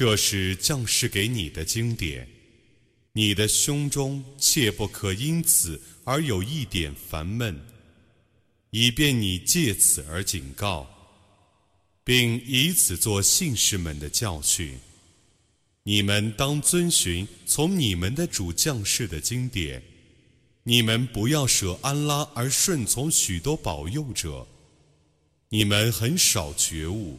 这是将士给你的经典，你的胸中切不可因此而有一点烦闷，以便你借此而警告，并以此做信士们的教训。你们当遵循从你们的主将士的经典。你们不要舍安拉而顺从许多保佑者，你们很少觉悟。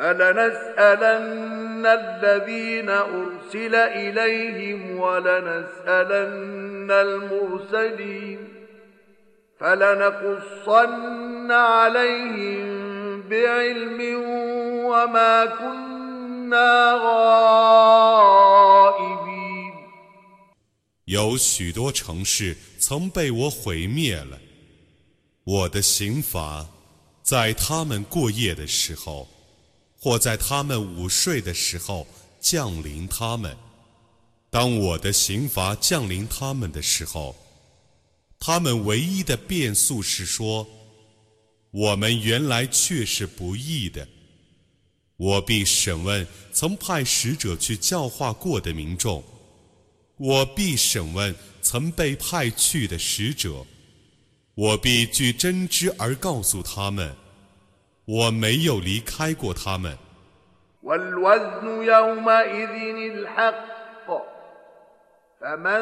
فلنسألن الذين أرسل إليهم ولنسألن المرسلين فلنقصن عليهم بعلم وما كنا غائبين 有许多城市曾被我毁灭了，我的刑罚在他们过夜的时候， 或在他们午睡的时候降临他们。当我的刑罚降临他们的时候，他们唯一的变数是说：“我们原来却是不义的。”我必审问曾派使者去教化过的民众。我必审问曾被派去的使者，我必据真知而告诉他们，我没有离开过他们。 والوزن يومئذ الحق فمن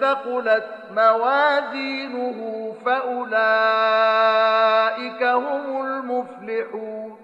ثقلت موازينه فأولئك هم المفلحون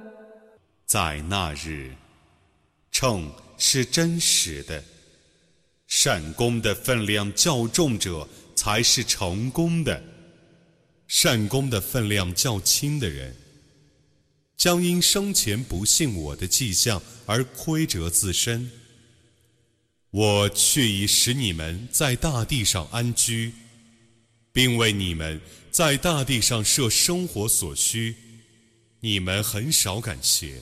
在那日，秤是真实的，善功的分量较重者才是成功的，善功的分量较轻的人，将因生前不信我的迹象而亏折自身。我却已使你们在大地上安居，并为你们在大地上设生活所需，你们很少感谢。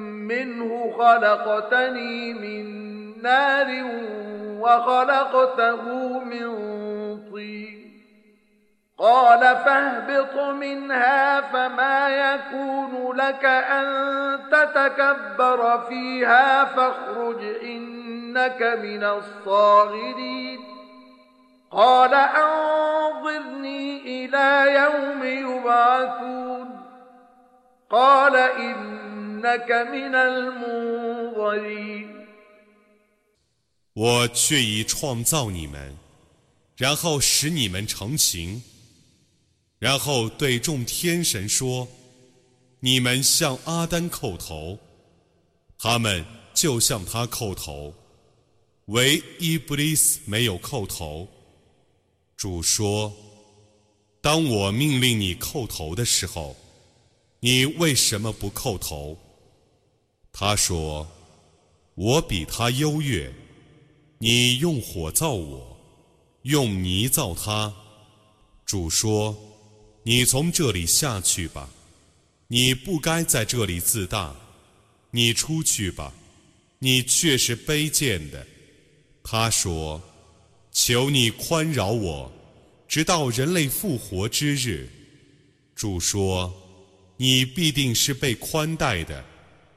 منه خلقتني من نار وخلقته من طين. قال فاهبط منها فما يكون لك أن تتكبر فيها فاخرج إنك من الصاغرين. قال أنظرني إلى يوم يبعثون. قال المنظرين 我却已创造你们，然后使你们成形，然后对众天神说：“你们向阿丹叩头。”他们就向他叩头，唯伊布利斯没有叩头。主说：“当我命令你叩头的时候，你为什么不叩头？”他说：“我比他优越。你用火造我，用泥造他。”主说：“你从这里下去吧，你不该在这里自大。”你出去吧，你却是卑贱的。他说：“求你宽饶我，直到人类复活之日。”主说：“你必定是被宽待的。”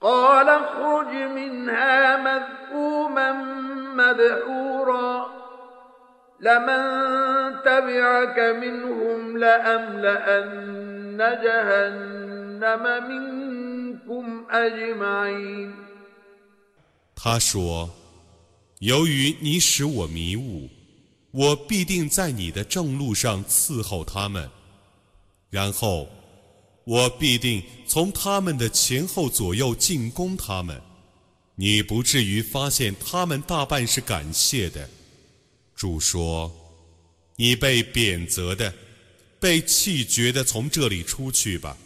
قال اخرج منها مذءوما مدحورا لمن تبعك منهم لأملأن جهنم منكم 他说：“由于你使我迷雾，我必定在你的正路上伺候他们，然后 我必定从他们的前后左右进攻他们。你不至于发现他们大半是感谢的。”主说：“你被贬责的，被弃绝的，从这里出去吧。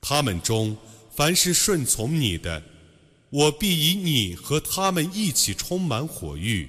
他们中。”凡是顺从你的，我必以你和他们一起充满火狱。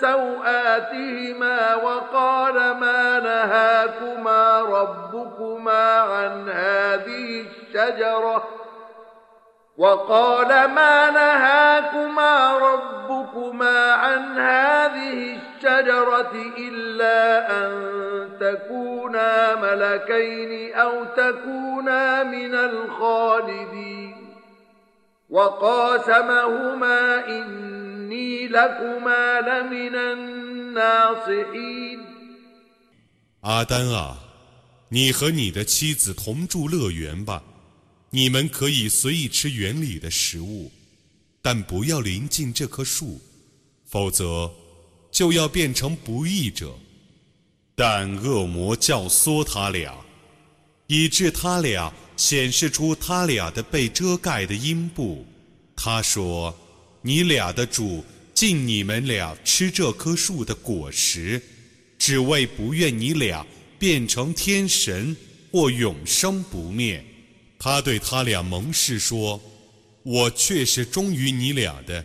سوآتهما وقال ما نهاكما ربكما عن هذه الشجرة وقال ما نهاكما ربكما عن هذه الشجرة إلا أن تكونا ملكين أو تكونا من الخالدين وقاسمهما الناصحين 阿丹啊，你和你的妻子同住乐园吧。你们可以随意吃园里的食物，但不要临近这棵树，否则就要变成不义者。但恶魔教唆他俩，以致他俩显示出他俩的被遮盖的阴部。他说：“你俩的主敬你们俩吃这棵树的果实，只为不愿你俩变成天神或永生不灭。”他对他俩盟誓说：“我却是忠于你俩的。”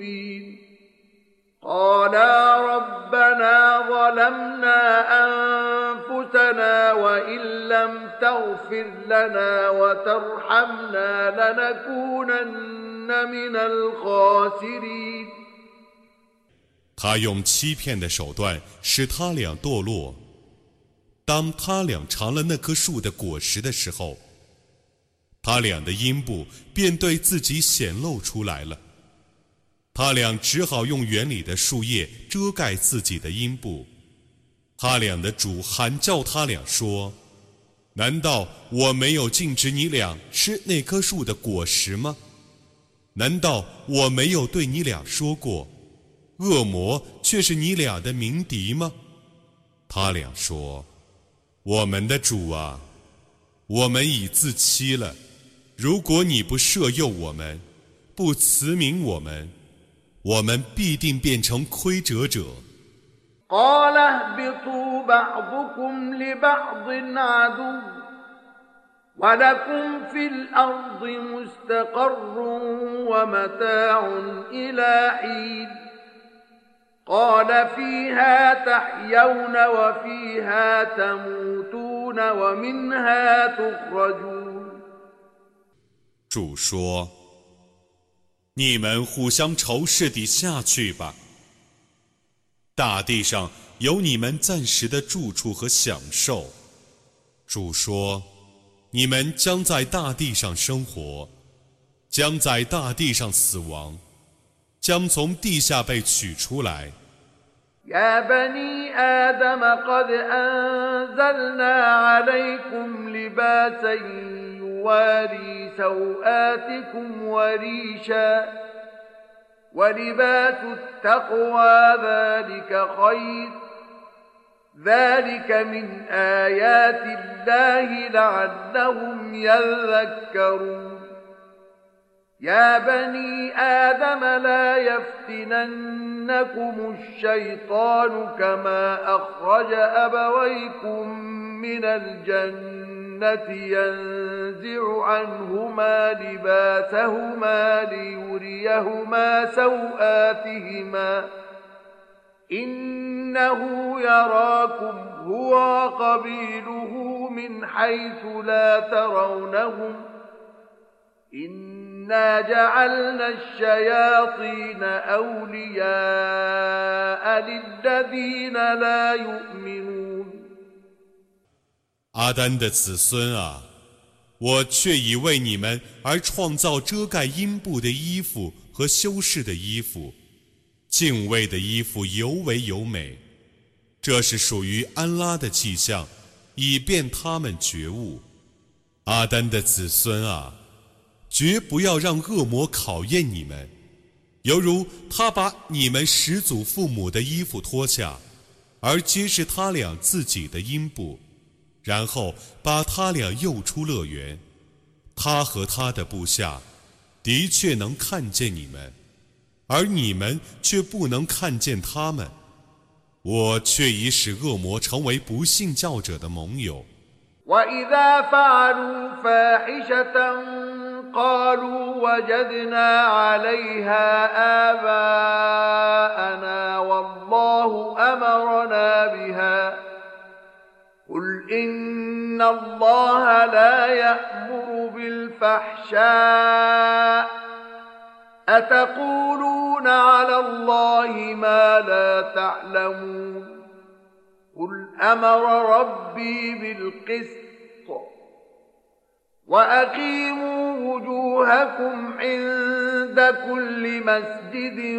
مبين قالا ربنا ظلمنا أنفسنا وإن لم تغفر لنا وترحمنا لنكونن 他用欺骗的手段使他俩堕落。当他俩尝了那棵树的果实的时候，他俩的阴部便对自己显露出来了。 他俩只好用园里的树叶遮盖自己的阴部。他俩的主喊叫他俩说：“难道我没有禁止你俩吃那棵树的果实吗？难道我没有对你俩说过？”恶魔却是你俩的鸣笛吗？他俩说：“我们的主啊，我们已自欺了。如果你不赦诱我们，不慈悯我们，我们必定变成亏折者。” قال فيها تحيون وفيها تموتون ومنها تخرجون 主说：“ 你们互相仇视地下去吧。大地上有你们暂时的住处和享受。”主说：“你们将在大地上生活，将在大地上死亡，将从地下被取出来。” يا بني آدم قد أنزلنا عليكم لباسا يواري سوآتكم وريشا ولباس التقوى ذلك خير ذلك من آيات الله لعلهم يذكرون يا بني آدم لا يفتننكم الشيطان كما أخرج أبويكم من الجنة الجنة ينزع عنهما لباسهما ليريهما سوآتهما. إنه يراكم هو قبيله من حيث لا ترونهم. إنا جعلنا الشياطين أولياء للذين لا يؤمنون. 阿丹的子孙啊，我却已为你们而创造遮盖阴部的衣服和修饰的衣服，敬畏的衣服尤为优美。这是属于安拉的迹象，以便他们觉悟。阿丹的子孙啊。绝不要让恶魔考验你们，犹如他把你们始祖父母的衣服脱下，而揭示他俩自己的阴部，然后把他俩诱出乐园。他和他的部下的确能看见你们，而你们却不能看见他们。我却已使恶魔成为不信教者的盟友。قل إن الله لا يأمر بالفحشاء أتقولون على الله ما لا تعلمون قل أمر ربي بالقسط وأقيموا وجوهكم عند كل مسجد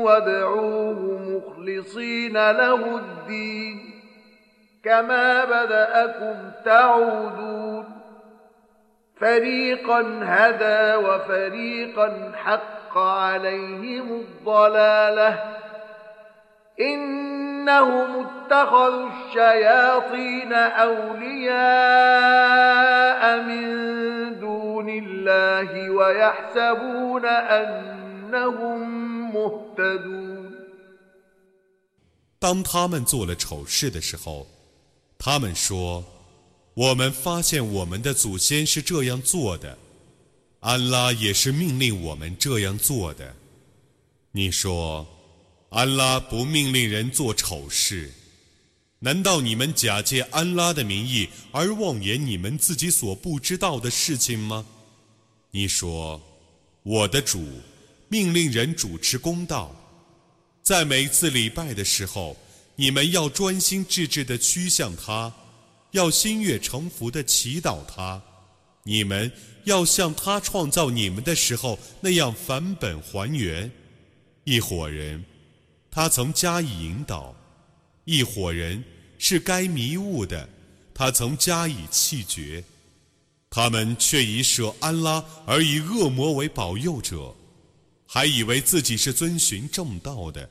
وادعوه مخلصين له الدين كما بدأكم تعودون فريقا هدى وفريقا حق عليهم الضلاله إنهم اتخذوا الشياطين أولياء من دون الله ويحسبون أنهم مهتدون 当他们做了丑事的时候， 他们说：“我们发现我们的祖先是这样做的，安拉也是命令我们这样做的。”你说。安拉不命令人做丑事，难道你们假借安拉的名义而妄言你们自己所不知道的事情吗？你说，我的主命令人主持公道，在每次礼拜的时候，你们要专心致志地趋向他，要心悦诚服地祈祷他。你们要像他创造你们的时候那样返本还原。一伙人，他曾加以引导；一伙人是该迷雾的，他曾加以弃绝。他们却以舍安拉而以恶魔为保佑者，还以为自己是遵循正道的。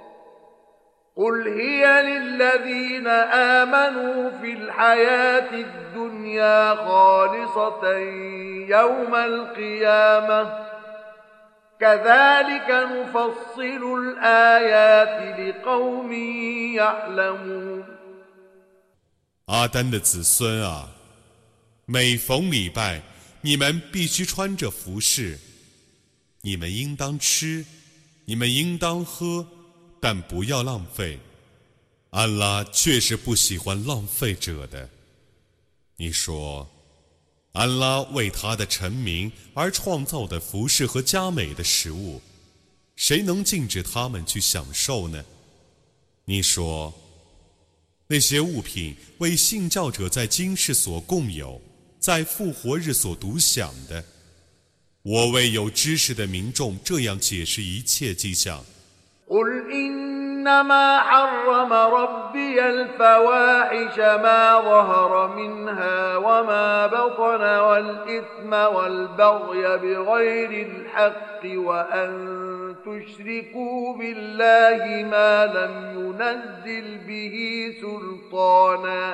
قل هي للذين آمنوا في الحياة الدنيا خالصة يوم القيامة كذلك نفصل الآيات لقوم يعلمون 阿丹的子孙啊，每逢礼拜，你们必须穿着服饰。你们应当吃，你们应当喝。 但不要浪费，安拉确实不喜欢浪费者的。你说，安拉为他的臣民而创造的服饰和佳美的食物，谁能禁止他们去享受呢？你说，那些物品为信教者在今世所共有，在复活日所独享的。我为有知识的民众这样解释一切迹象。قل إنما حرم ربي الفواحش ما ظهر منها وما بطن والإثم والبغي بغير الحق وأن تشركوا بالله ما لم ينزل به سلطانا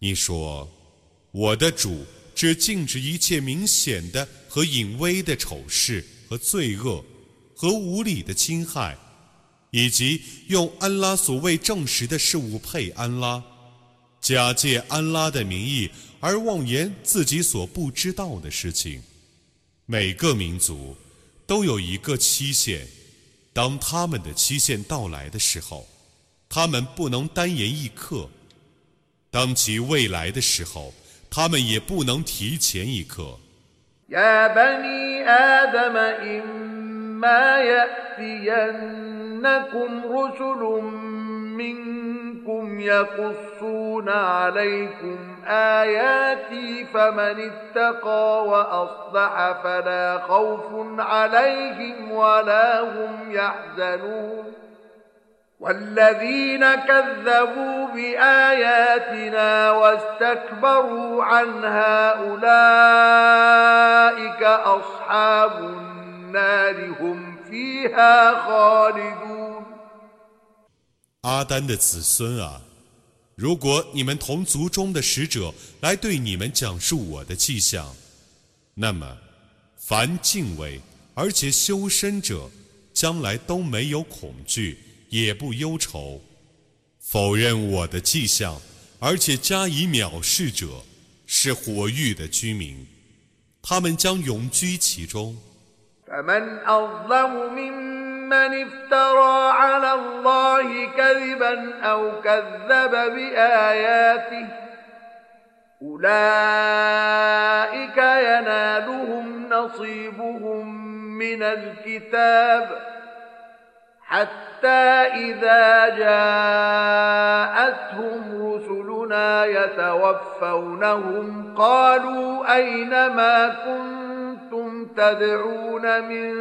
你说，我的主只禁止一切明显的和隐微的丑事和罪恶，和无理的侵害，以及用安拉所谓证实的事物配安拉，假借安拉的名义而妄言自己所不知道的事情。每个民族都有一个期限，当他们的期限到来的时候。他们不能单言一刻，当其未来的时候，他们也不能提前一刻。يا بني آدم إما يأتينكم رسل منكم يقصون عليكم آياتي فمن اتقى وأصلح فلا خوف عليهم ولا هم يحزنون والذين كذبوا بآياتنا واستكبروا عنها أولئك أصحاب النار هم فيها خالدون 阿丹的子孙啊，如果你们同族中的使者来对你们讲述我的迹象，那么凡敬畏而且修身者，将来都没有恐惧。 也不忧愁，否认我的迹象，而且加以藐视者，是火域的居民，他们将永居其中。حتى إذا جاءتهم رسلنا يتوفونهم قالوا أين ما كنتم تدعون من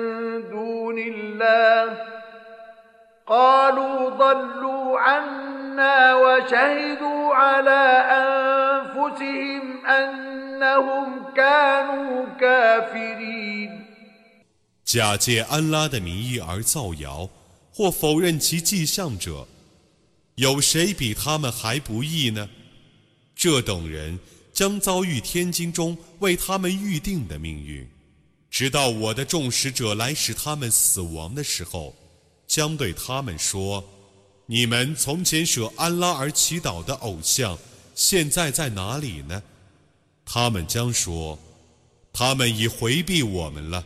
دون الله قالوا ضلوا عنا وشهدوا على أنفسهم أنهم كانوا كافرين 假借安拉的名义而造谣， 或否认其迹象者，有谁比他们还不义呢？这等人将遭遇天经中为他们预定的命运，直到我的众使者来使他们死亡的时候，将对他们说：“你们从前舍安拉而祈祷的偶像，现在在哪里呢？”他们将说：“他们已回避我们了。”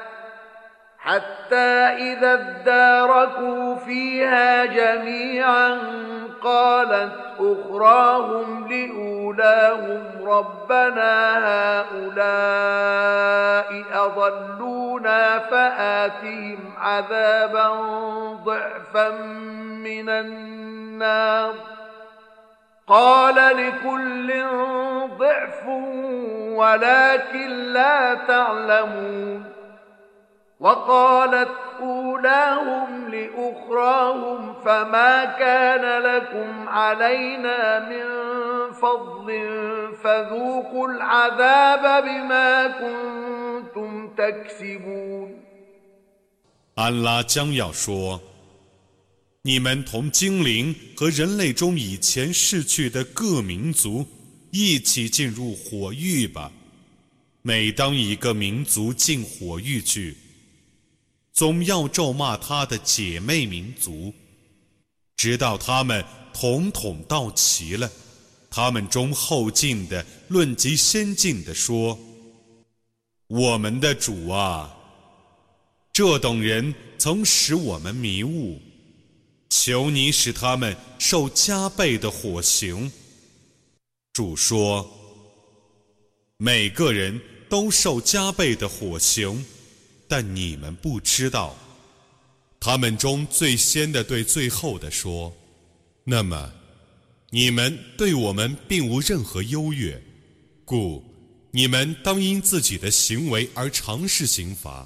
حتى إذا اداركوا فيها جميعا قالت أخراهم لأولاهم ربنا هؤلاء أضلونا فآتهم عذابا ضعفا من النار. قال لكل ضعف ولكن لا تعلمون. وقالت أولاهم لأخراهم فما كان لكم علينا من فضل فذوقوا العذاب بما كنتم تكسبون 安拉将要说：“你们同精灵和人类中以前逝去的各民族一起进入火狱吧。每当一个民族进火狱去， 总要咒骂他的姐妹民族，直到他们统统到齐了。他们中后进的论及先进的说：“我们的主啊，这等人曾使我们迷雾，求你使他们受加倍的火刑。”主说：“每个人都受加倍的火刑。”但你们不知道，他们中最先的对最后的说：“那么，你们对我们并无任何优越，故你们当因自己的行为而尝试刑罚。”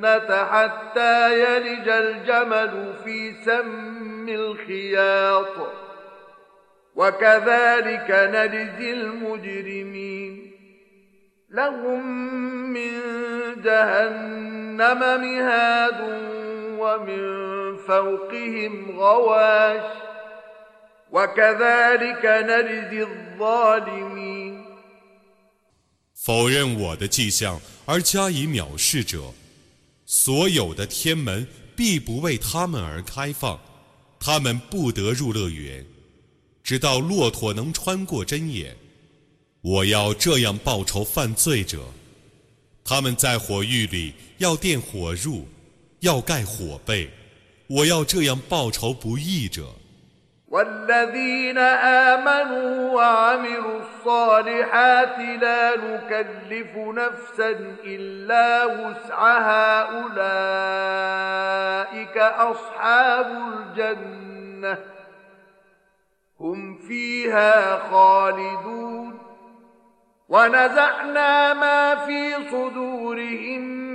الجنة حتى يلج الجمل في سم الخياط وكذلك نجزي المجرمين لهم من جهنم مهاد ومن فوقهم غواش وكذلك نجزي الظالمين 否认我的迹象而加以藐视者， 所有的天门必不为他们而开放，他们不得入乐园，直到骆驼能穿过针眼。我要这样报仇犯罪者，他们在火狱里要垫火褥，要盖火被。我要这样报仇不义者。والذين آمنوا وعملوا الصالحات لا نكلف نفسا إلا وسعها أولئك أصحاب الجنة. هم فيها خالدون. ونزعنا ما في صدورهم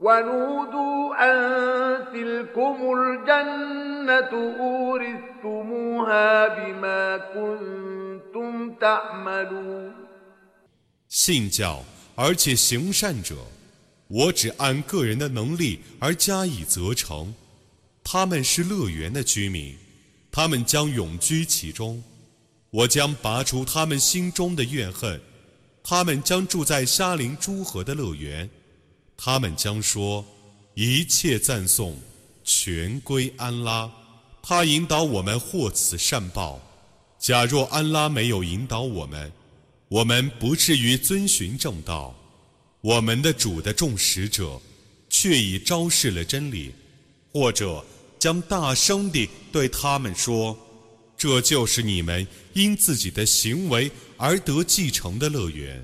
ونودوا أن تلكم الجنة أورثتموها بما كنتم تعملون 信教而且行善者，我只按个人的能力而加以责成。他们是乐园的居民，他们将永居其中。我将拔除他们心中的怨恨，他们将住在沙林诸河的乐园。 他们将说：“一切赞颂全归安拉，他引导我们获此善报。假若安拉没有引导我们，我们不至于遵循正道。我们的主的众使者却已昭示了真理，或者将大声地对他们说。”这就是你们因自己的行为而得继承的乐园。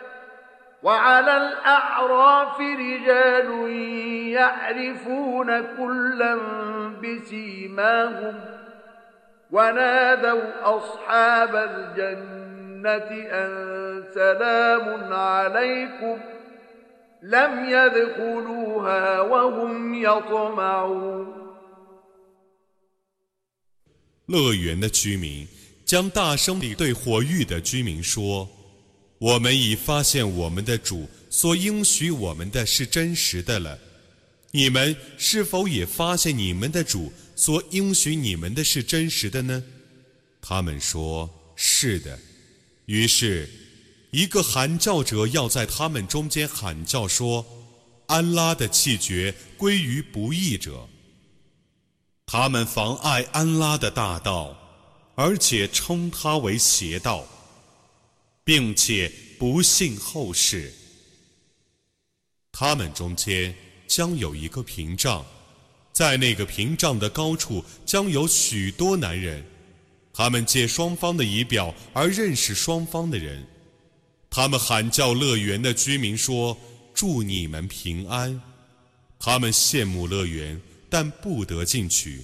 وعلى الأعراف رجال يعرفون كلا بسيماهم ونادوا أصحاب الجنة أن سلام عليكم لم يدخلوها وهم يطمعون 乐园的居民将大声地对火域的居民说。 我们已发现我们的主所应许我们的是真实的了，你们是否也发现你们的主所应许你们的是真实的呢？他们说：“是的。”于是，一个喊叫者要在他们中间喊叫说：“安拉的气绝归于不义者。”他们妨碍安拉的大道，而且称他为邪道。并且不信后世，他们中间将有一个屏障，在那个屏障的高处将有许多男人，他们借双方的仪表而认识双方的人，他们喊叫乐园的居民说：“祝你们平安。”他们羡慕乐园，但不得进去。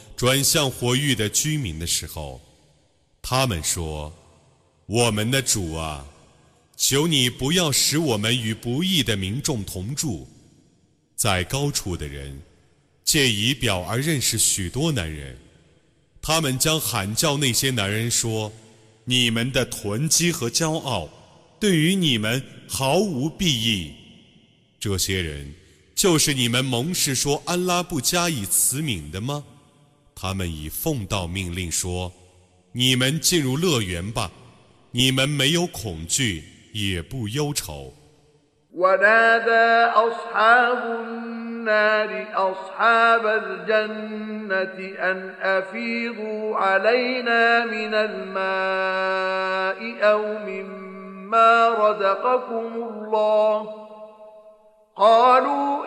转向火域的居民的时候，他们说：“我们的主啊，求你不要使我们与不义的民众同住。”在高处的人借仪表而认识许多男人，他们将喊叫那些男人说：“你们的囤积和骄傲对于你们毫无裨益。”这些人。就是你们蒙氏说安拉不加以慈悯的吗？他们已奉到命令说：“你们进入乐园吧，你们没有恐惧，也不忧愁。” ونادى أصحاب لأصحاب الجنة أن أفيضوا علينا من الماء أو مما رزقكم الله قالوا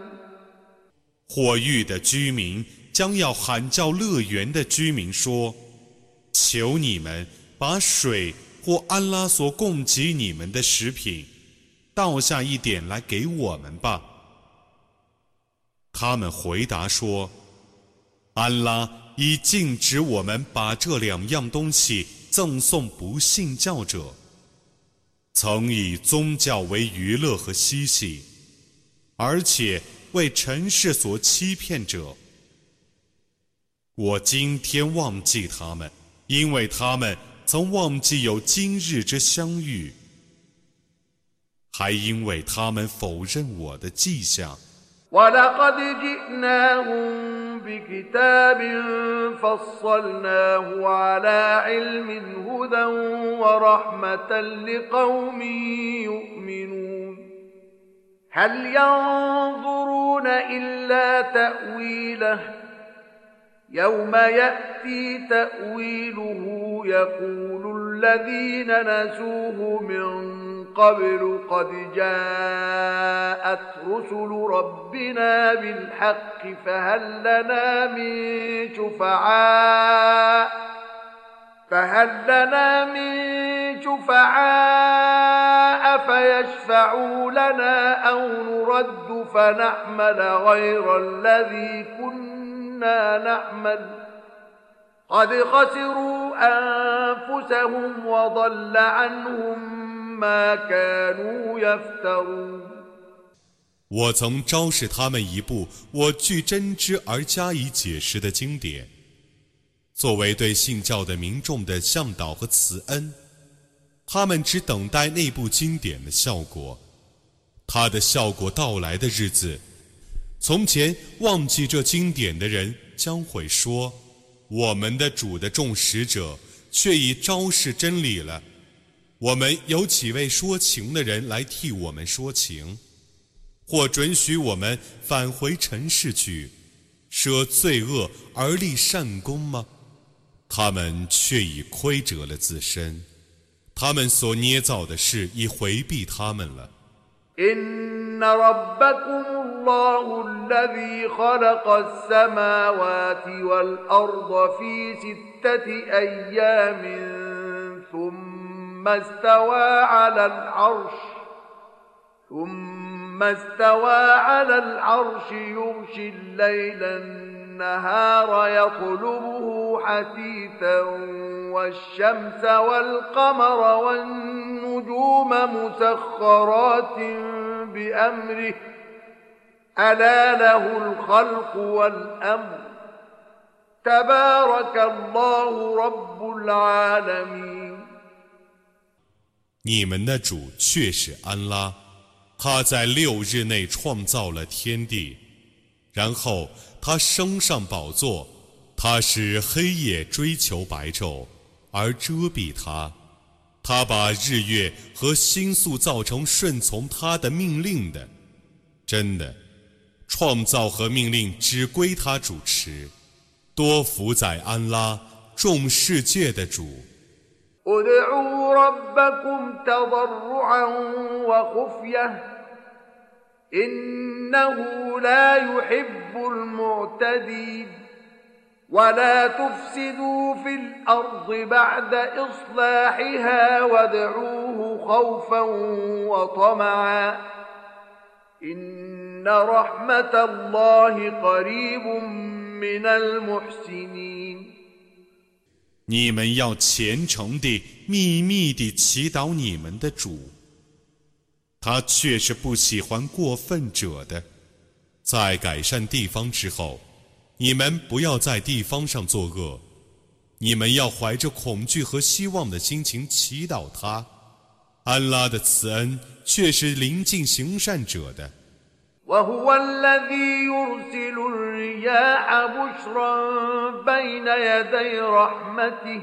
火域的居民将要喊叫乐园的居民说。求你们把水或安拉所供给你们的食品倒下一点来给我们吧。他们回答说：“安拉已禁止我们把这两样东西赠送不信教者，曾以宗教为娱乐和嬉戏，而且为尘世所欺骗者。我今天忘记他们。”因为他们曾忘记有今日之相遇，还因为他们否认我的迹象。يوم يأتي تأويله يقول الذين نسوه من قبل قد جاءت رسل ربنا بالحق فهل لنا من شفعاء فهل لنا من شفعاء فيشفعوا لنا أو نرد فنعمل غير الذي كنا 我曾昭示他们一部我据真知而加以解释的经典， 作为对信教的民众的向导和慈恩。他们只等待那部经典的效果，它的效果到来的日子。从前忘记这经典的人将会说：“我们的主的众使者却已昭示真理了。我们有几位说情的人来替我们说情，或准许我们返回尘世去，舍罪恶而立善功吗？他们却已亏折了自身，他们所捏造的事已回避他们了。” إن ربكم الله الذي خلق السماوات والأرض في ستة أيام ثم استوى على العرش ثم استوى على العرش يغشي الليل النهار يطلبه حثيثا والشمس والقمر والنجوم مسخرات بأمره ألا له الخلق والأمر تبارك الله رب العالمين 你们的主却是安拉，他在六日内创造了天地，然后 他升上宝座，他使黑夜追求白昼，而遮蔽他。他把日月和星宿造成顺从他的命令的，真的，创造和命令只归他主持。多福在安拉，众世界的主。ولا تفسدوا في الأرض بعد إصلاحها وادعوه خوفا وطمعا إن رحمة الله قريب من المحسنين 你们要虔诚地、秘密地祈祷你们的主， 他却是不喜欢过分者的。 在改善地方之后，你们不要在地方上作恶，你们要怀着恐惧和希望的心情祈祷他。安拉的慈恩却是临近行善者的。 وهو الذي يرسل الرياح بشرا بين يدي رحمته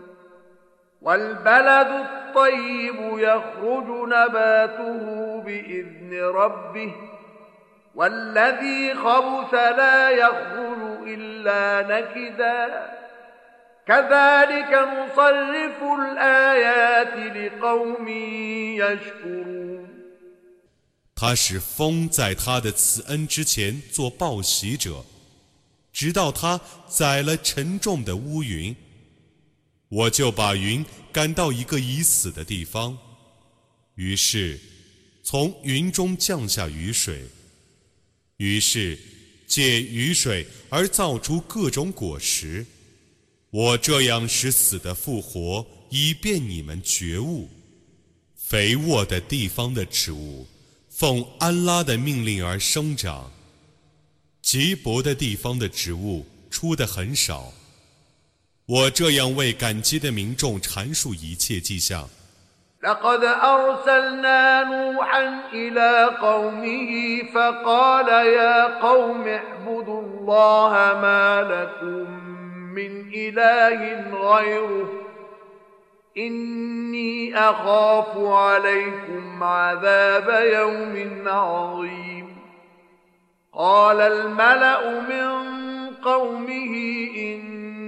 والبلد الطيب يخرج نباته باذن ربه والذي خبث لا يخرج الا نكدا كذلك نصرف الايات لقوم يشكرون 他使风在他的慈恩之前做报喜者，直到他载了沉重的乌云， 我就把云赶到一个已死的地方，于是从云中降下雨水，于是借雨水而造出各种果实。我这样使死的复活，以便你们觉悟。肥沃的地方的植物。奉安拉的命令而生长，瘠薄的地方的植物出的很少。我这样为感激的民众阐述一切迹象。 لقد أرسلنا نوحا إلى قومه فقال يا قوم اعبدوا الله ما لكم من إله غيره إني أخاف عليكم عذاب يوم عظيم قال الملأ من قومه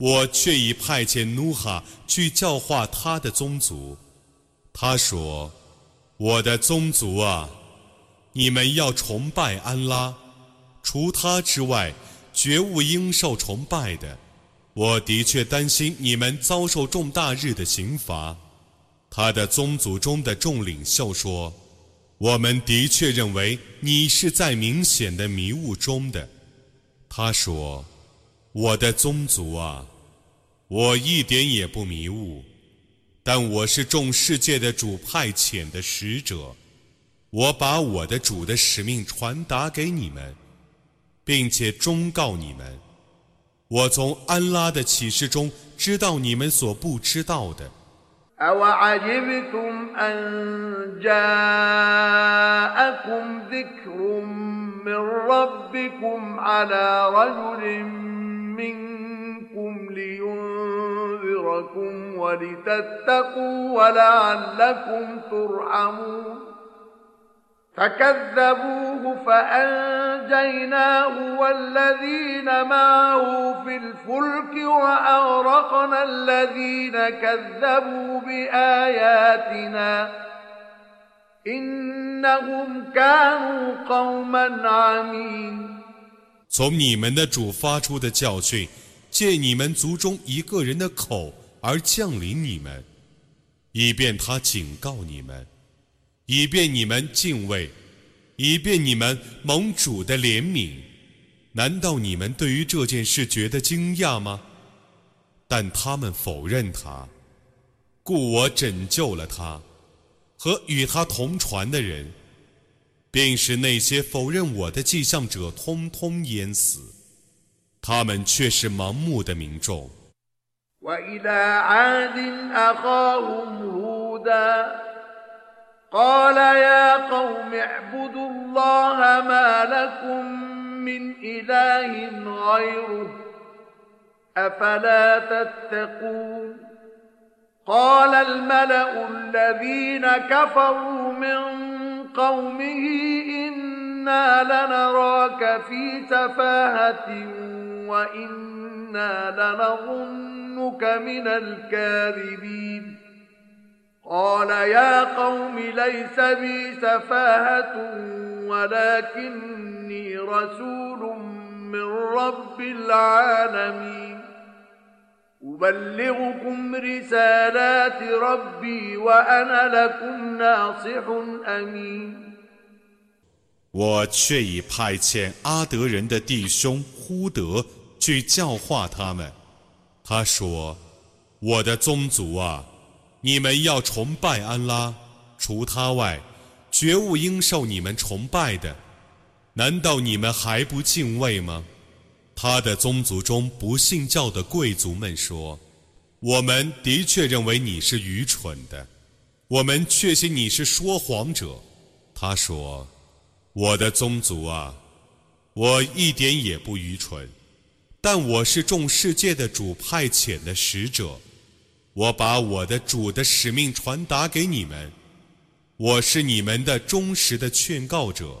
我却已派遣努哈去教化他的宗族。他说：“我的宗族啊，你们要崇拜安拉，除他之外，绝无应受崇拜的。”我的确担心你们遭受重大日的刑罚。他的宗族中的众领袖说：“我们的确认为你是在明显的迷雾中的。”他说：“我的宗族啊，我一点也不迷雾，但我是众世界的主派遣的使者，我把我的主的使命传达给你们，并且忠告你们。”我从安拉的启示中知道你们所不知道的。 أوعجبتم أن جاءكم ذكر من ربكم على رجل منكم لينذركم ولتتقوا ولعلكم ترحمون فكذبوه فأنجيناه والذين معه في الفلك وأغرقنا الذين كذبوا بآياتنا إنهم كانوا قوما عمين 从你们的主发出的教训，借你们族中一个人的口而降临你们，以便他警告你们。以便你们敬畏，以便你们蒙主的怜悯。难道你们对于这件事觉得惊讶吗？但他们否认他，故我拯救了他和与他同船的人，并使那些否认我的迹象者通通淹死。他们却是盲目的民众。 وإلى عاد أخاهم هودا قال يا قوم اعبدوا الله ما لكم من إله غيره أفلا تتقون قال الملأ الذين كفروا من قومه إنا لنراك في سفاهة وإنا لنظنك من الكاذبين قال يا قوم ليس بي سفاهة ولكني رسول من رب العالمين أبلغكم رسالات ربي وأنا لكم ناصح أمين 我却已派遣阿德人的弟兄呼德去教化他们。他说：“我的宗族啊，你们要崇拜安拉，除他外，绝无应受你们崇拜的。难道你们还不敬畏吗？” 他的宗族中不信教的贵族们说：“我们的确认为你是愚蠢的，我们确信你是说谎者。”他说。我的宗族啊，我一点也不愚蠢，但我是众世界的主派遣的使者，我把我的主的使命传达给你们，我是你们的忠实的劝告者。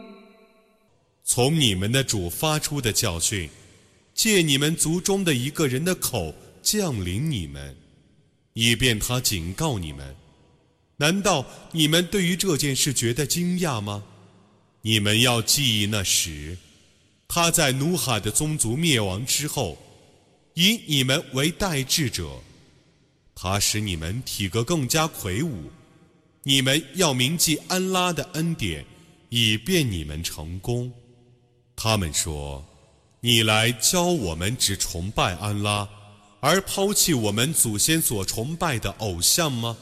从你们的主发出的教训，借你们族中的一个人的口降临你们，以便他警告你们。难道你们对于这件事觉得惊讶吗？你们要记忆那时，他在努哈的宗族灭亡之后，以你们为代志者，他使你们体格更加魁梧。你们要铭记安拉的恩典，以便你们成功。他们说：“你来教我们只崇拜安拉，而抛弃我们祖先所崇拜的偶像吗？”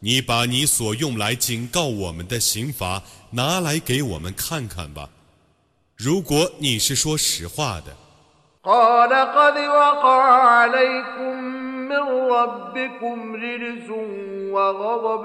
你把你所用来警告我们的刑罚拿来给我们看看吧。如果你是说实话的。قال قد وقع عليكم من ربكم رجس وغضب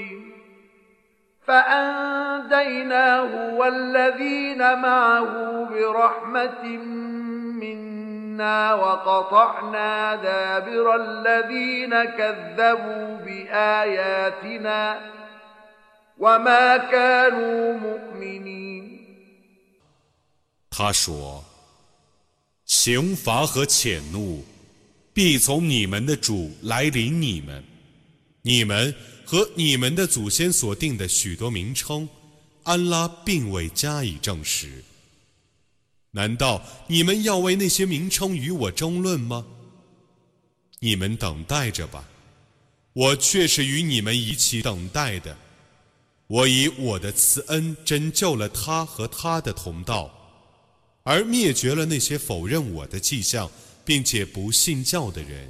فأنديناه والذين معه برحمة منا وقطعنا دابر الذين كذبوا بآياتنا 他说：“刑罚和谴怒必从你们的主来临你们，你们 和你们的祖先所定的许多名称，安拉并未加以证实。难道你们要为那些名称与我争论吗？你们等待着吧，我却是与你们一起等待的。”我以我的慈恩拯救了他和他的同道，而灭绝了那些否认我的迹象并且不信教的人。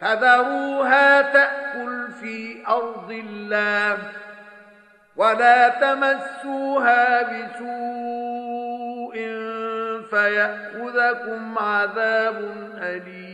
فذروها تأكل في أرض الله ولا تمسوها بسوء فيأخذكم عذاب أليم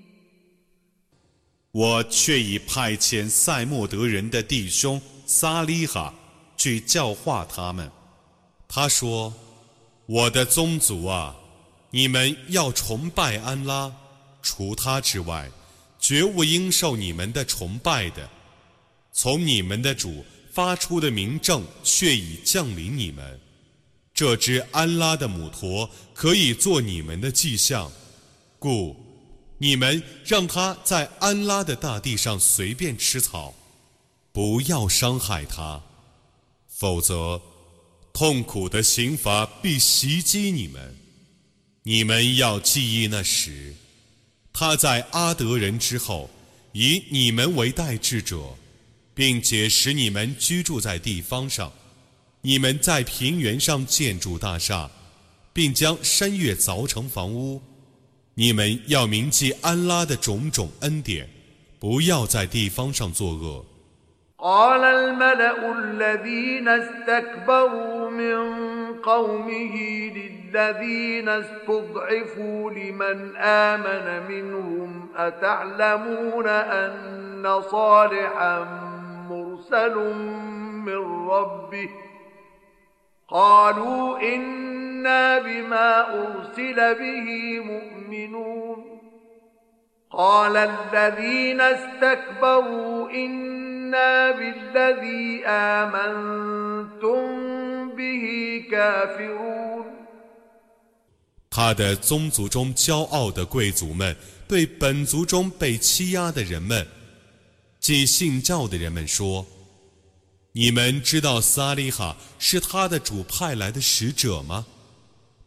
我却已派遣塞莫德人的弟兄撒利哈去教化他们。他说：“我的宗族啊，你们要崇拜安拉，除他之外，绝无应受你们的崇拜的。从你们的主发出的明证却已降临你们。这只安拉的母驼可以做你们的迹象，故。”你们让他在安拉的大地上随便吃草，不要伤害他，否则痛苦的刑罚必袭击你们。你们要记忆那时，他在阿德人之后，以你们为代志者，并且使你们居住在地方上。你们在平原上建筑大厦，并将山岳凿成房屋。你们要铭记安拉的种种恩典，不要在地方上作恶。قال الملأ الذين استكبروا من قومه للذين استضعفوا لمن آمن منهم أتعلمون أن صالحا مرسل من ربه قالوا إنا بما أرسل به مؤمنون قال الذين استكبروا إنا بالذي آمنتم به كافرون 他的宗族中骄傲的贵族们对本族中被欺压的人们，即信教的人们说。你们知道萨利哈是他的主派来的使者吗？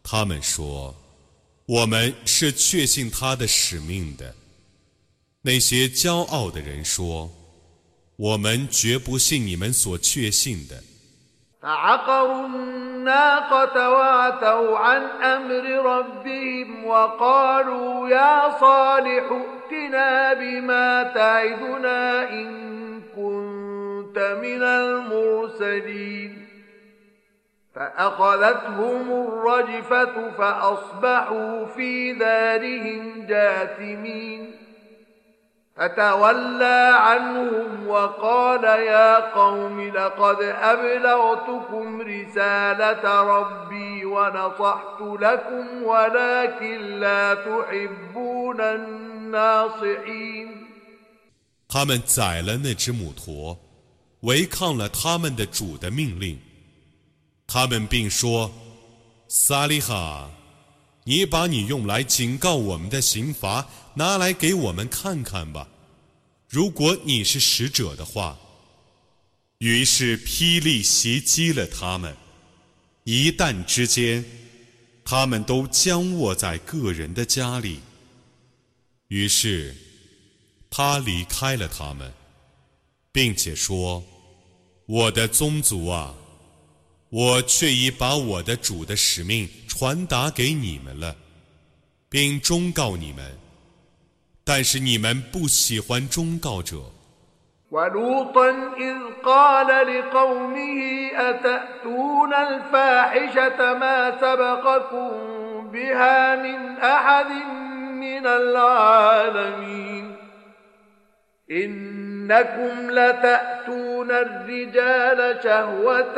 他们说：“我们是确信他的使命的。”那些骄傲的人说：“我们绝不信你们所确信的。” من المرسلين فأخذتهم الرجفة فأصبحوا في دارهم جاثمين فتولى عنهم وقال يا قوم لقد أبلغتكم رسالة ربي ونصحت لكم ولكن لا تحبون الناصحين 他们宰了那只母驼，违抗了他们的主的命令， 他们并说：“萨利哈，你把你用来警告我们的刑罚拿来给我们看看吧，如果你是使者的话。”于是霹雳袭击了他们，一旦之间，他们都僵卧在个人的家里。于是他离开了他们，并且说。我的宗族啊，我却已把我的主的使命传达给你们了，并忠告你们，但是你们不喜欢忠告者。إنكم لتأتون الرجال شهوة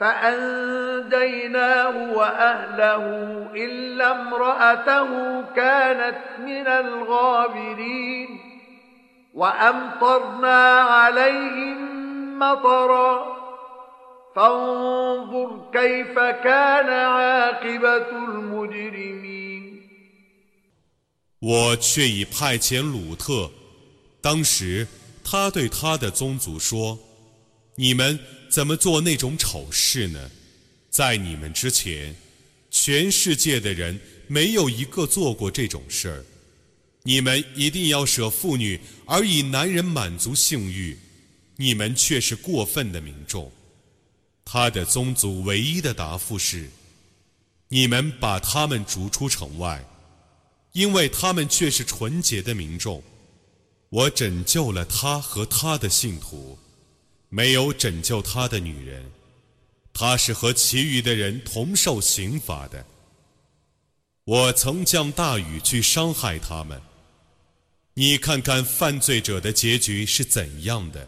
فأنجيناه وأهله إلا امرأته كانت من الغابرين وأمطرنا عليهم مطرا فانظر كيف كان عاقبة المجرمين 我却已派遣鲁特，当时他对他的宗族说：“你们 怎么做那种丑事呢？在你们之前，全世界的人没有一个做过这种事儿。你们一定要舍妇女而以男人满足性欲，你们却是过分的民众。”他的宗族唯一的答复是：“你们把他们逐出城外。”因为他们却是纯洁的民众，我拯救了他和他的信徒，没有拯救他的女人，他是和其余的人同受刑罚的。我曾降大雨去伤害他们，你看看犯罪者的结局是怎样的。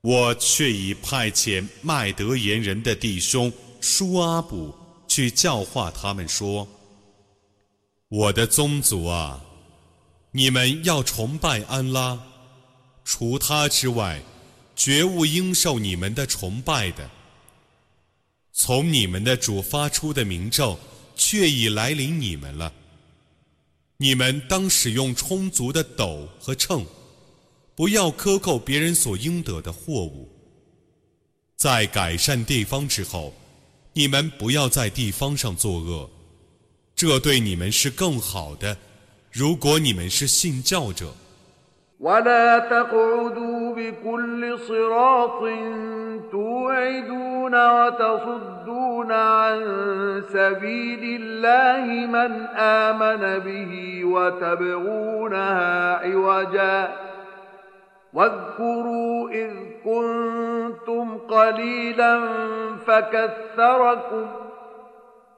我却已派遣麦德言人的弟兄舒阿卜去教化他们说：“我的宗族啊，你们要崇拜安拉，除他之外，绝无应受你们的崇拜的。从你们的主发出的明咒，却已来临你们了。你们当使用充足的斗和秤，不要克扣别人所应得的货物。在改善地方之后。”你们不要在地方上作恶，这对你们是更好的。如果你们是信教者。ولا تقعدوا بكل صراط توعدون وتصدون عن سبيل الله من آمن به وتبغونها عوجا واذكروا إذ كنتم قليلا فكثركم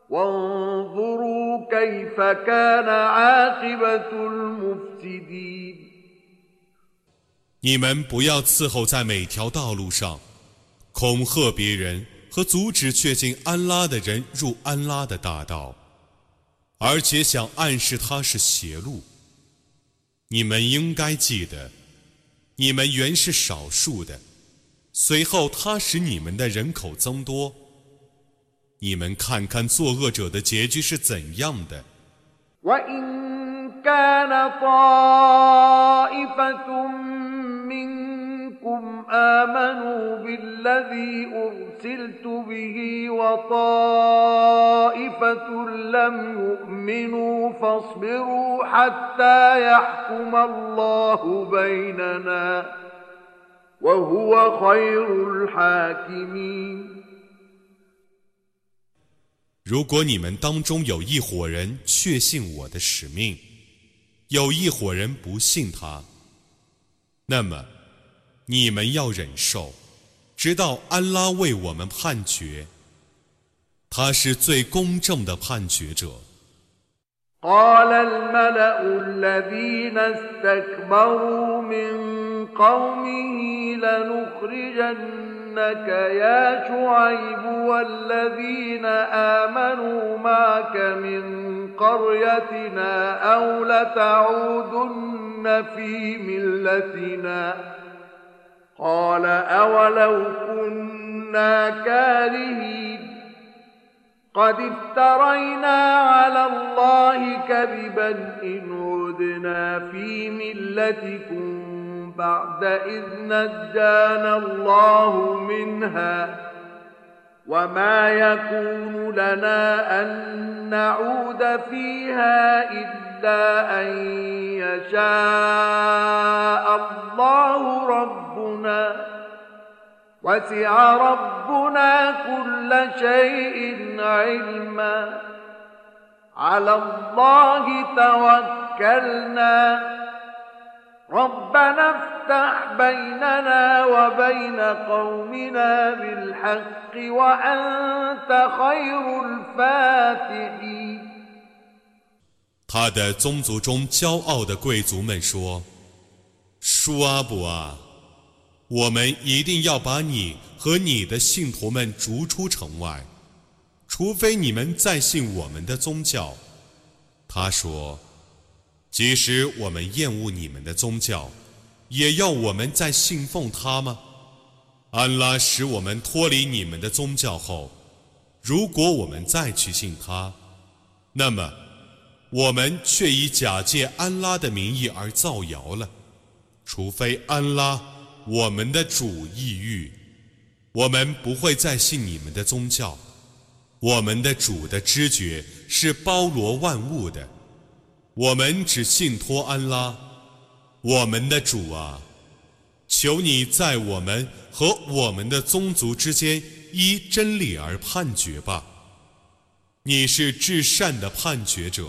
وانظروا كيف كان عاقبة المفسدين 你们不要伺候在每条道路上，恐吓别人和阻止确信安拉的人入安拉的大道，而且想暗示他是邪路。你们应该记得。 你们原是少数的，随后他使你们的人口增多。你们看看作恶者的结局是怎样的。منكم آمنوا بالذي أرسلت به وطائفة لم يؤمنوا فاصبروا حتى يحكم الله بيننا وهو خير الحاكمين 如果你们当中有一伙人确信我的使命，有一伙人不信他，那么， 你们要忍受，直到安拉为我们判决。他是最公正的判决者。إنك يا شعيب والذين آمنوا معك من قريتنا أو لتعودن في ملتنا قال أولو كنا كارهين قد افترينا على الله كذبا إن عدنا في ملتكم بعد إذ نجانا الله منها وما يكون لنا أن نعود فيها إلا أن يشاء الله ربنا. وسع ربنا كل شيء علما. على الله توكلنا. ربنا افتح بيننا وبين قومنا بالحق وأنت خير الفاتحين. 他的宗族中骄傲的贵族们说：“舒阿布啊，我们一定要把你和你的信徒们逐出城外，除非你们再信我们的宗教。”他说：“即使我们厌恶你们的宗教，也要我们再信奉他吗？安拉使我们脱离你们的宗教后，如果我们再去信他，那么……”我们却以假借安拉的名义而造谣了，除非安拉我们的主抑郁，我们不会再信你们的宗教。我们的主的知觉是包罗万物的，我们只信托安拉。我们的主啊，求你在我们和我们的宗族之间依真理而判决吧。你是至善的判决者。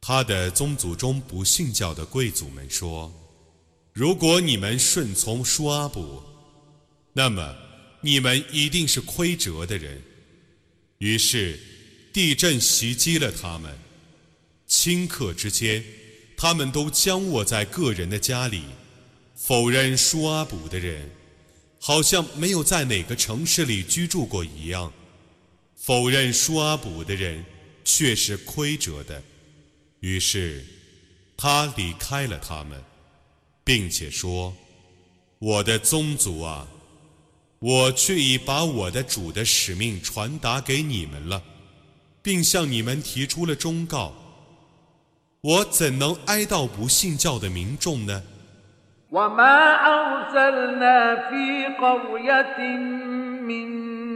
他的宗族中不信教的贵族们说：“如果你们顺从舒阿卜，那么你们一定是亏折的人。”于是地震袭击了他们，顷刻之间，他们都僵卧在个人的家里。否认舒阿卜的人，好像没有在哪个城市里居住过一样。否认舒阿卜的人却是亏折的，于是他离开了他们，并且说：“我的宗族啊，我却已把我的主的使命传达给你们了，并向你们提出了忠告。我怎能哀悼不信教的民众呢？”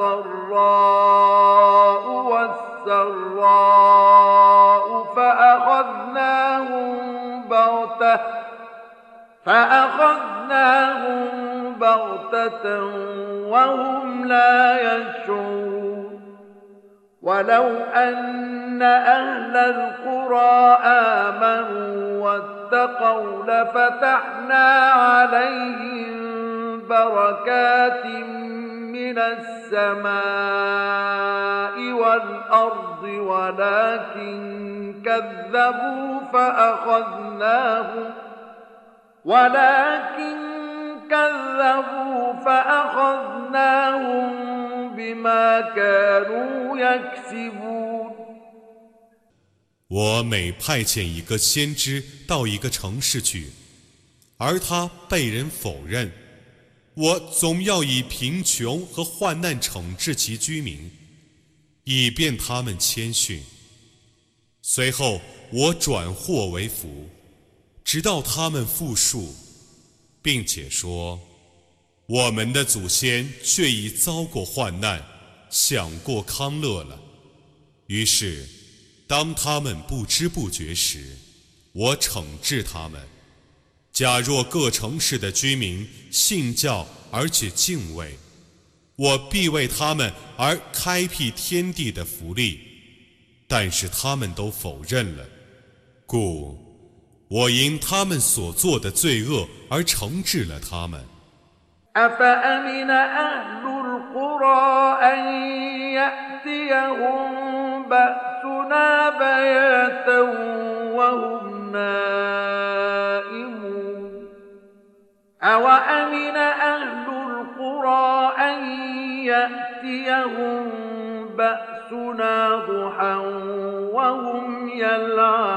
الضراء والسراء فأخذناهم بغتة فأخذناهم بغتة وهم لا يشعرون ولو أن أهل القرى آمنوا واتقوا لفتحنا عليهم بركات من السماء والأرض ولكن كذبوا فأخذناهم ولكن كذبوا فأخذناهم بما كانوا يكسبون 我每派遣一个先知到一个城市去，而他被人否认，我总要以贫穷和患难惩治其居民，以便他们谦逊。随后我转祸为福，直到他们复述， 并且说：我们的祖先却已遭过患难，享过康乐了。于是。当他们不知不觉时，我惩治他们。假若各城市的居民信教而且敬畏，我必为他们而开辟天地的福利。但是他们都否认了，故我因他们所做的罪恶而惩治了他们。بأسنا بياتا وهم نائمون أوأمن أهل القرى أن يأتيهم بأسنا ضحى وهم يلعبون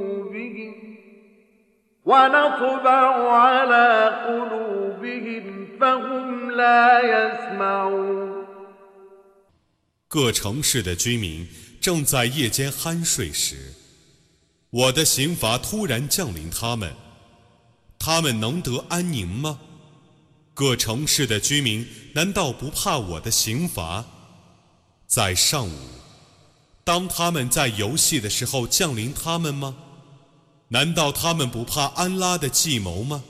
ونطبع على قلوبهم فهم 各城市的居民正在夜间酣睡时，我的刑罚突然降临他们，他们能得安宁吗？各城市的居民难道不怕我的刑罚？在上午，当他们在游戏的时候降临他们吗？ 难道他们不怕安拉的计谋吗？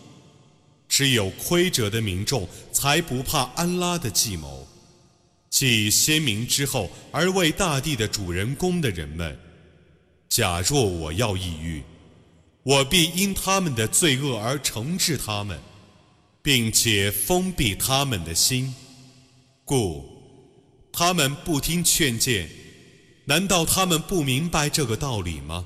只有亏折的民众才不怕安拉的计谋，继先民之后而为大地的主人公的人们。假若我要抑郁，我必因他们的罪恶而惩治他们，并且封闭他们的心，故他们不听劝谏。难道他们不明白这个道理吗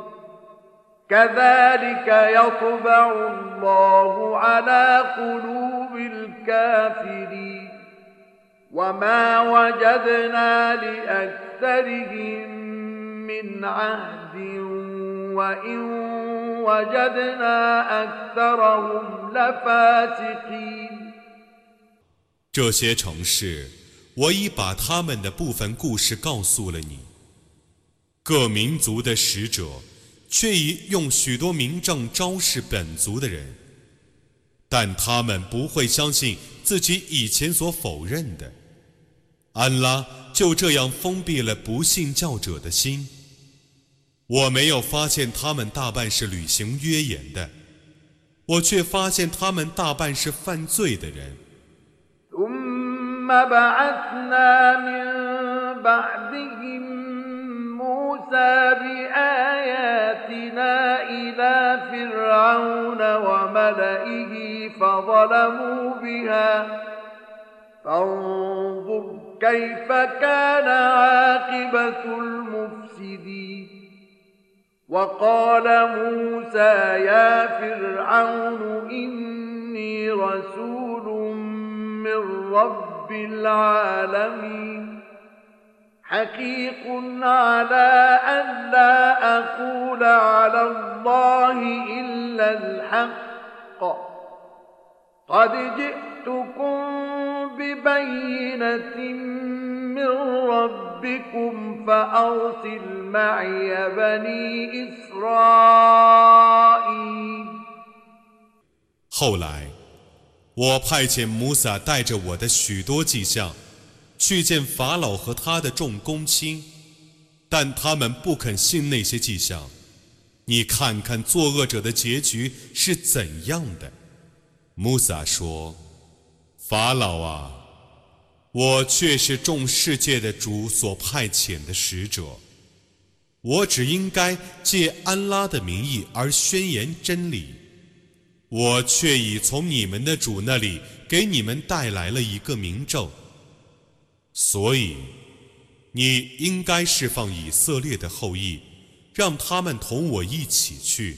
كذلك يطبع الله على قلوب الكافرين وما وجدنا لأكثرهم من عهد وإن وجدنا أكثرهم لفاسقين 这些城市，我已把他们的部分故事告诉了你。各民族的使者 却已用许多名证昭示本族的人，但他们不会相信自己以前所否认的。安拉就这样封闭了不信教者的心。我没有发现他们大半是履行约言的，我却发现他们大半是犯罪的人。موسى بآياتنا إلى فرعون وملئه فظلموا بها. فانظر كيف كان عاقبة المفسدين. وقال موسى يا فرعون إني رسول من رب العالمين. حقيق على أن لا أقول على الله إلا الحق قد جئتكم ببينة من ربكم فأرسل معي بني إسرائيل 后来，我派遣穆萨带着我的许多迹象， 去见法老和他的众公卿，但他们不肯信那些迹象。你看看作恶者的结局是怎样的。穆萨说：“法老啊，我却是众世界的主所派遣的使者，我只应该借安拉的名义而宣言真理。我却已从你们的主那里给你们带来了一个明证，所以你应该释放以色列的后裔，让他们同我一起去。”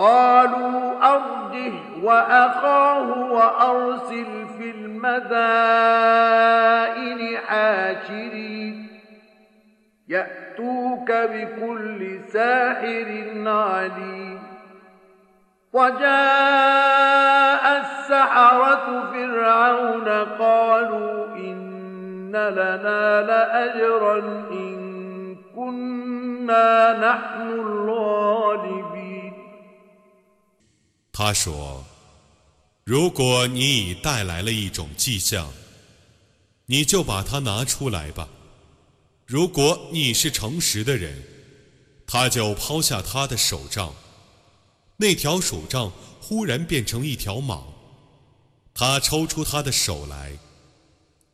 قالوا أرجه وأخاه وأرسل في المدائن حاشرين. يأتوك بكل ساحر عليم. وجاء السحرة فرعون قالوا إن لنا لأجرا إن كنا نحن الغالبين 他说：“如果你已带来了一种迹象，你就把它拿出来吧。”如果你是诚实的人，他就抛下他的手杖，那条手杖忽然变成一条蟒。他抽出他的手来，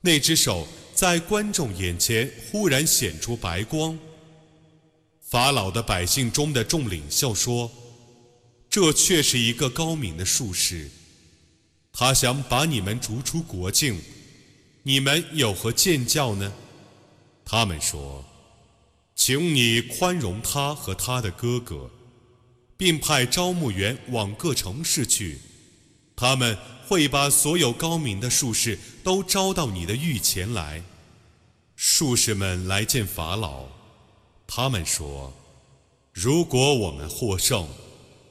那只手在观众眼前忽然显出白光。法老的百姓中的众领袖说：“这却是一个高明的术士，他想把你们逐出国境，你们有何见教呢？”他们说：“请你宽容他和他的哥哥，并派招募员往各城市去，他们会把所有高明的术士都招到你的御前来。术士们来见法老，他们说：如果我们获胜，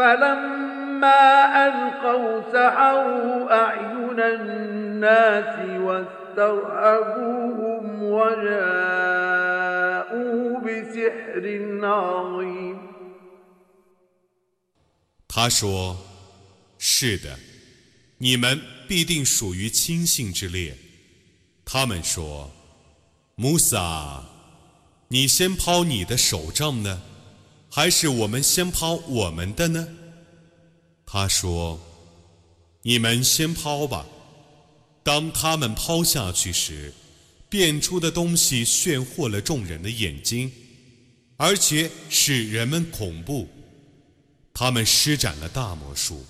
فلما ألقوا سحروا أعين الناس واسترهبوهم وجاءوا بسحر عظيم 他说：“是的，你们必定属于亲信之列。”他们说：“穆萨，你先抛你的手杖呢， 还是我们先抛我们的呢？”他说：“你们先抛吧。”当他们抛下去时，变出的东西炫惑了众人的眼睛，而且使人们恐怖。他们施展了大魔术。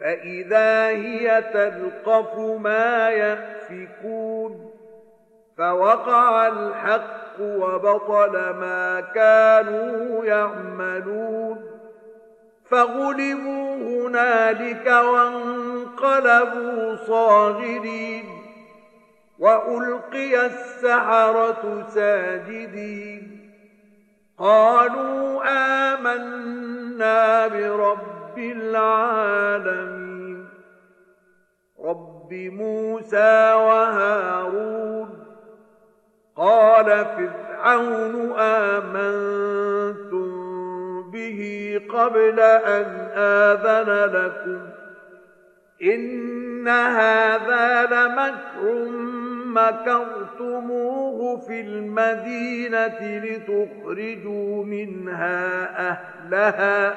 فإذا هي تلقف ما يأفكون فوقع الحق وبطل ما كانوا يعملون فغلبوا هنالك وانقلبوا صاغرين وألقي السحرة ساجدين قالوا آمنا برب العالمين. رب موسى وهارون. قال فرعون آمنتم به قبل أن آذن لكم. إن هذا لمكر مكرتموه في المدينة لتخرجوا منها أهلها.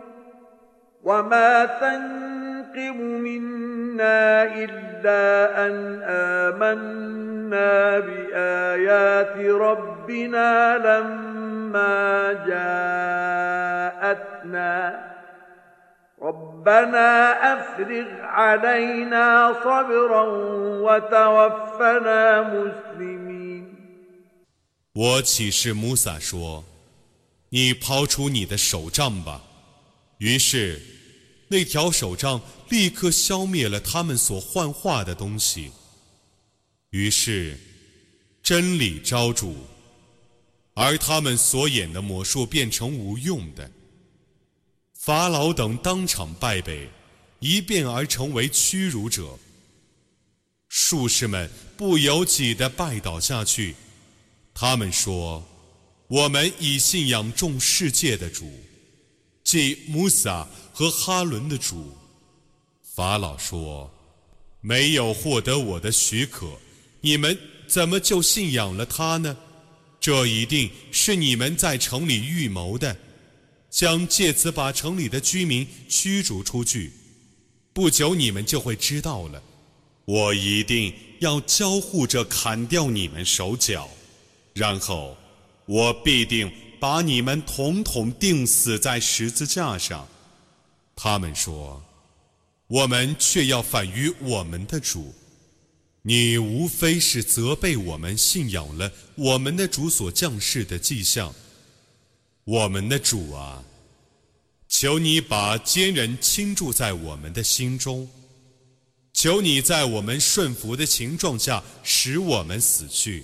وما تنقم منا إلا أن آمنا بآيات ربنا لما جاءتنا ربنا أفرغ علينا صبرا وتوفنا مسلمين 我启示穆萨说：“你抛出你的手杖吧。”于是， 那条手杖立刻消灭了他们所幻化的东西。于是，真理昭著，而他们所演的魔术变成无用的。法老等当场败北，一变而成为屈辱者。术士们不由己地拜倒下去。他们说：“我们已信仰众世界的主，即穆萨和哈伦的主。”法老说：“没有获得我的许可，你们怎么就信仰了他呢？这一定是你们在城里预谋的，想借此把城里的居民驱逐出去。不久你们就会知道了。我一定要交互着砍掉你们手脚。”然后，我必定把你们统统钉死在十字架上。他们说：“我们却要反于我们的主。你无非是责备我们信仰了我们的主所降世的迹象。我们的主啊，求你把坚韧倾注在我们的心中，求你在我们顺服的情状下使我们死去。”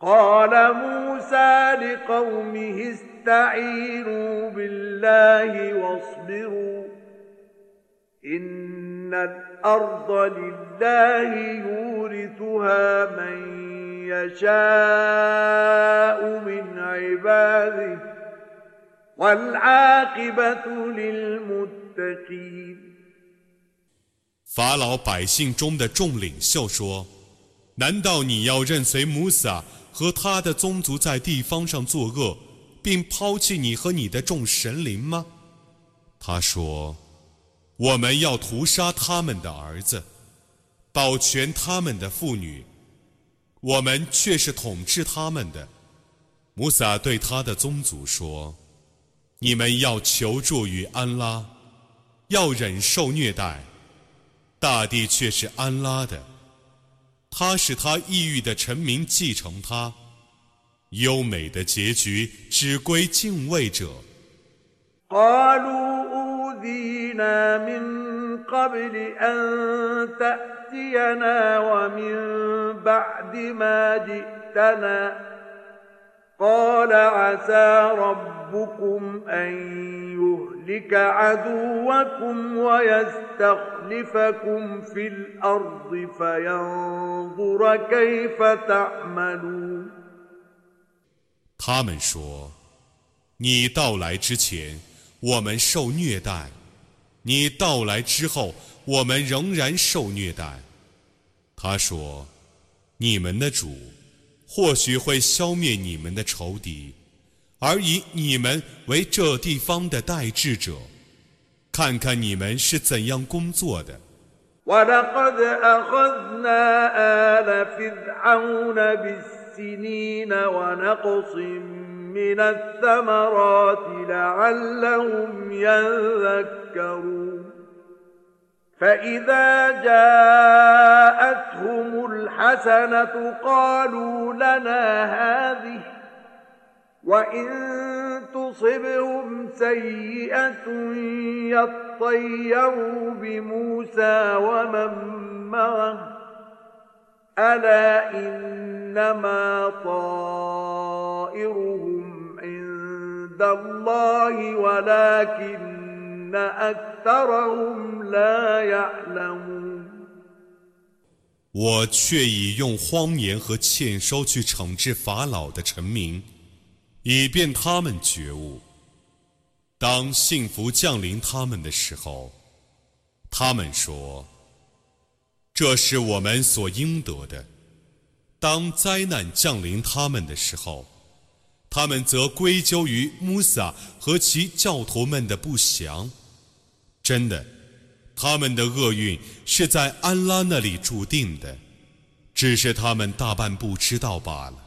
قال موسى لقومه استعينوا بالله واصبروا إن الأرض لله يورثها من يشاء من عباده والعاقبة للمتقين 法老百姓中的众领袖说：“ 难道你要认随穆萨和他的宗族在地方上作恶，并抛弃你和你的众神灵吗？他说：“我们要屠杀他们的儿子，保全他们的妇女，我们却是统治他们的。”穆萨对他的宗族说：“你们要求助于安拉，要忍受虐待，大地却是安拉的。”他使他抑郁的臣民继承他，优美的结局只归敬畏者。قال عسى ربكم أن يهلك عدوكم ويستخلفكم في الأرض فينظر كيف تعملون 他们说：“ 你到来之前，我们受虐待；你到来之后，我们仍然受虐待。他说：“你们的主或许会消灭你们的仇敌， ”而以你们为这地方的代治者，看看你们是怎样工作的。” ولقد أخذنا آل فرعون بالسنين ونقص من الثمرات لعلهم يذكرون فإذا جاءتهم الحسنة قالوا لنا هذه وإن تصبهم سيئة يطيروا بموسى ومن معه ألا إنما طائرهم عند الله ولكن أكثرهم لا يعلمون 我却已用荒言和欠收去惩治法老的臣民。 以便他们觉悟。当幸福降临他们的时候，他们说：“这是我们所应得的。”当灾难降临他们的时候，他们则归咎于穆萨和其教徒们的不祥。真的，他们的厄运是在安拉那里注定的，只是他们大半不知道罢了。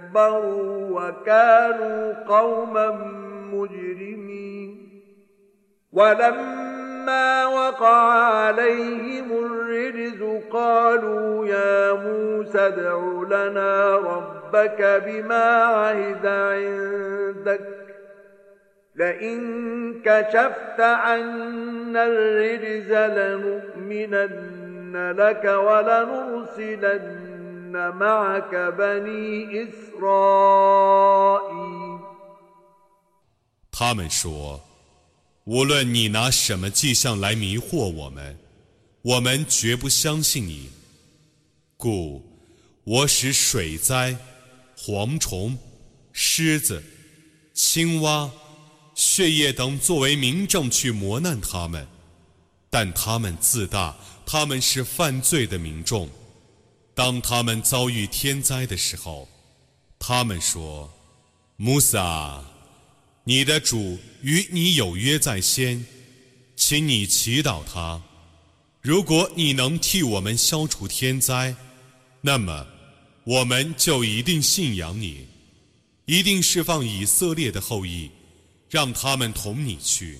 وكانوا قوما مجرمين. ولما وقع عليهم الرجز قالوا يا موسى ادع لنا ربك بما عهد عندك. لئن كشفت عنا الرجز لنؤمنن 他们说：“无论你拿什么迹象来迷惑我们，我们绝不相信你。故我使水灾、蝗虫、狮子、青蛙、血液等作为明证去磨难他们，但他们自大。”他们是犯罪的民众，当他们遭遇天灾的时候，他们说：“穆萨，你的主与你有约在先，请你祈祷他。如果你能替我们消除天灾，那么我们就一定信仰你，一定释放以色列的后裔，让他们同你去。”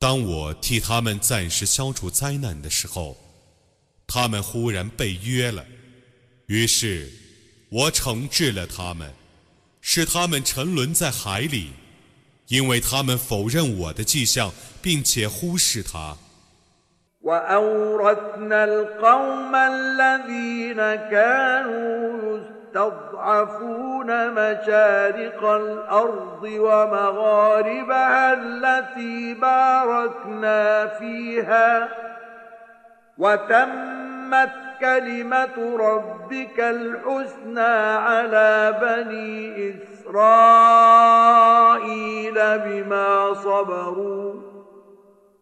当我替他们暂时消除灾难的时候，他们忽然被约了，于是我惩治了他们，使他们沉沦在海里，因为他们否认我的迹象，并且忽视他。تضعفون مشارق الأرض ومغاربها التي باركنا فيها وتمت كلمة ربك الحسنى على بني إسرائيل بما صبروا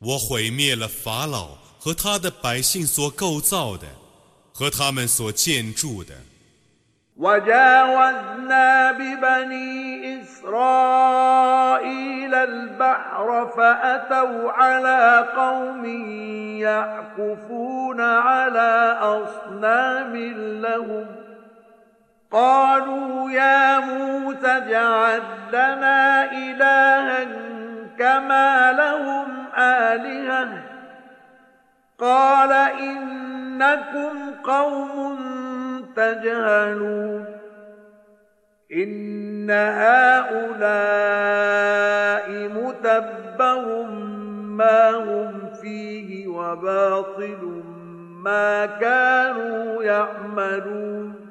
我毁灭了法老和他的百姓所构造的，和他们所建筑的。وجاوزنا ببني إسرائيل البحر فأتوا على قوم يعكفون على أصنام لهم قالوا يا موسى اجعل لنا إلها كما لهم آلهة. قال إنكم قوم تجهلون. إن هؤلاء متبر ما هم فيه وباطل ما كانوا يعملون.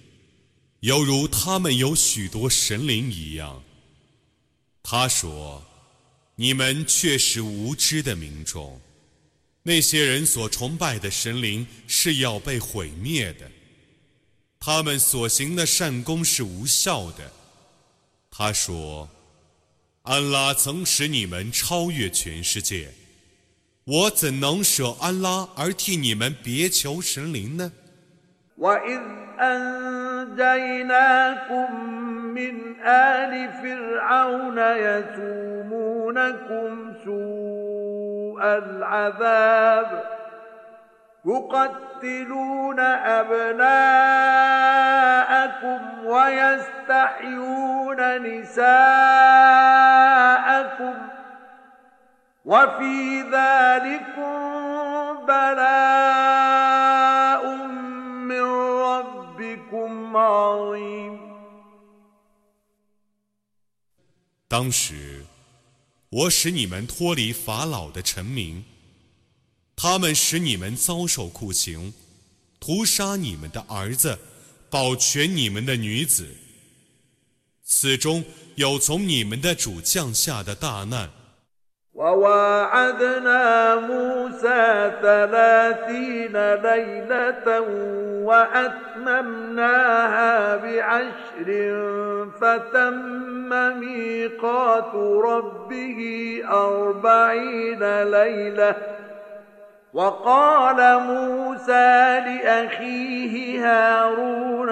犹如他们有许多神灵一样。”他说：“你们却是无知的民众，那些人所崇拜的神灵是要被毁灭的。”他们所行的善功是无效的。他说：“安拉曾使你们超越全世界，我怎能舍安拉而替你们别求神灵呢？” أنجيناكم من آل فرعون يسومونكم سوء العذاب يقتلون أبناءكم ويستحيون نساءكم وفي ذلكم بلاء. 当时，我使你们脱离法老的臣民。他们使你们遭受酷刑，屠杀你们的儿子，保全你们的女子。此中有从你们的主降下的大难。وواعدنا موسى ثلاثين ليلة وأتممناها بعشر فتم ميقات ربه أربعين ليلة. وقال موسى لأخيه هارون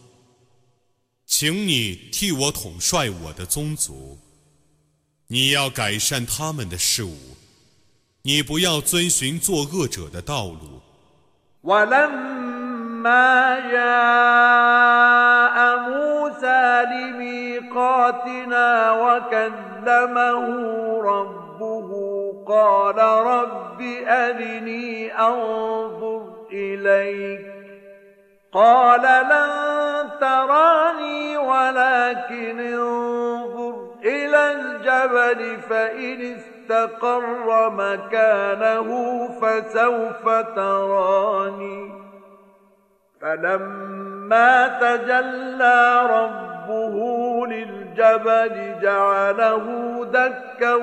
请你替我统帅我的宗族，你要改善他们的事物，你不要遵循作恶者的道路。” تراني ولكن انظر إلى الجبل فإن استقر مكانه فسوف تراني. فلما تجلى ربه للجبل جعله دكا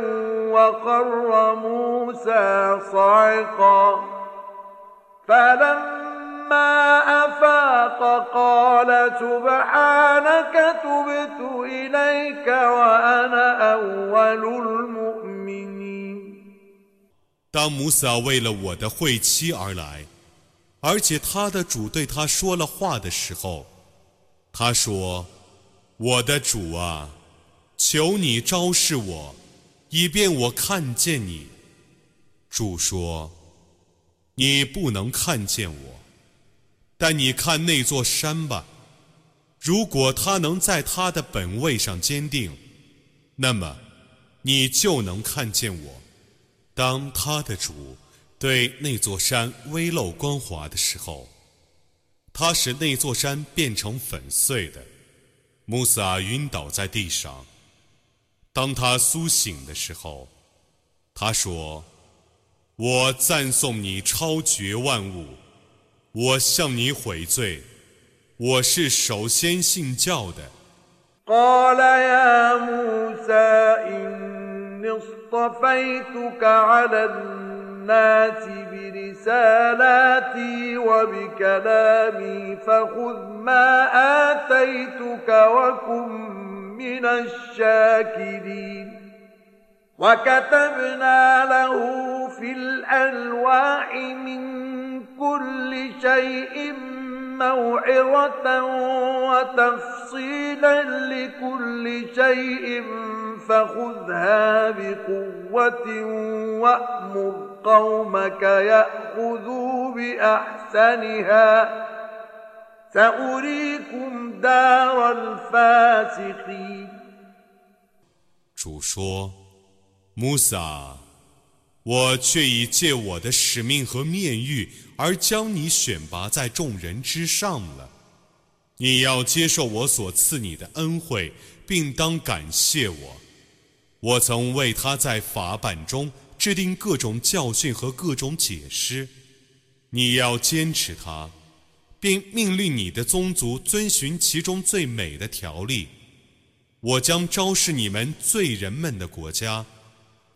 وقر موسى صعقا. فلما أفاق فافاق قال سبحانك تبت إليك وأنا أول المؤمنين 当穆萨为了我的会妻而来，而且他的主对他说了话的时候，他说：“我的主啊，求你昭示我，以便我看见你。”主说：“你不能看见我， 」但你看那座山吧。如果他能在他的本位上坚定，那么你就能看见我。”当他的主对那座山微露光滑的时候，他使那座山变成粉碎的。穆萨晕倒在地上。当他苏醒的时候，他说：“我赞颂你超绝万物，我向你悔罪，我是首先信教的。” اصطفيتك على الناس برسالاتي وبكلامي فخذ ما آتيتك وكن من الشاكرين وكتبنا له في الألواح من كل شيء موعظة وتفصيلا لكل شيء فخذها بقوة وأمر قومك يأخذوا بأحسنها سأريكم دار الفاسقين 主说：“穆萨，我却已借我的使命和面谕 而将你选拔在众人之上了。你要接受我所赐你的恩惠，并当感谢我。我曾为他在法版中制定各种教训和各种解释。你要坚持它，并命令你的宗族遵循其中最美的条例。我将昭示你们罪人们的国家。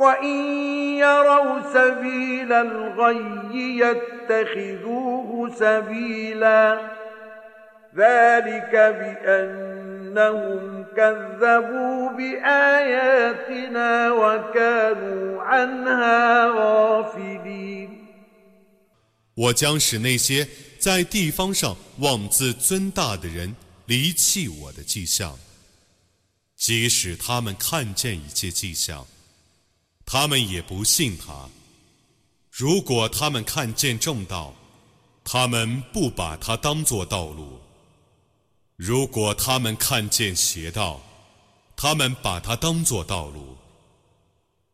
وإن يروا سبيل الغي يتخذوه سبيلا ذلك بأنهم كذبوا بآياتنا وكانوا عنها غافلين 我将使那些在地方上妄自尊大的人离弃我的迹象，即使他们看见一切迹象。 他们也不信他。如果他们看见正道，他们不把它当作道路；如果他们看见邪道，他们把它当作道路。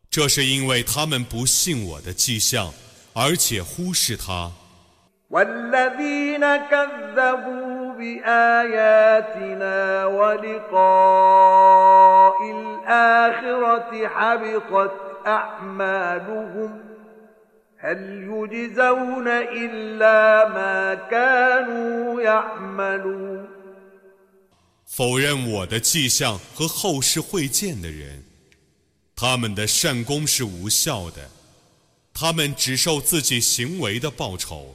这是因为他们不信我的迹象，而且忽视他。أعمالهم هل يجزون إلا ما كانوا يعملون 否认我的迹象和后世会见的人，他们的善功是无效的，他们只受自己行为的报酬。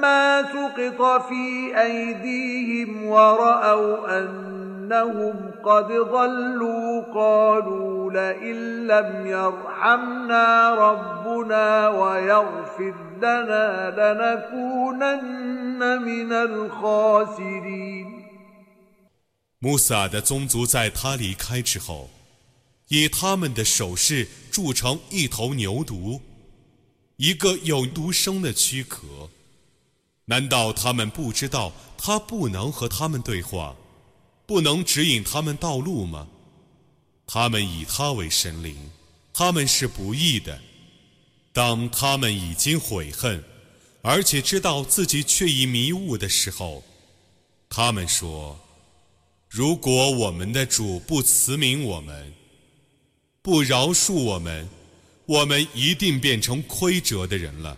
ما سقط في أيديهم ورأوا أنهم قد ضلوا قالوا لئن لم يرحمنا ربنا ويغفر لنا لنكونن من الخاسرين 穆萨的宗族在他离开之后，以他们的手势铸成一头牛犊，一个有独生的躯壳。 难道他们不知道他不能和他们对话，不能指引他们道路吗？他们以他为神灵，他们是不义的。当他们已经悔恨，而且知道自己却已迷雾的时候，他们说：“如果我们的主不慈悯我们，不饶恕我们，我们一定变成亏折的人了。”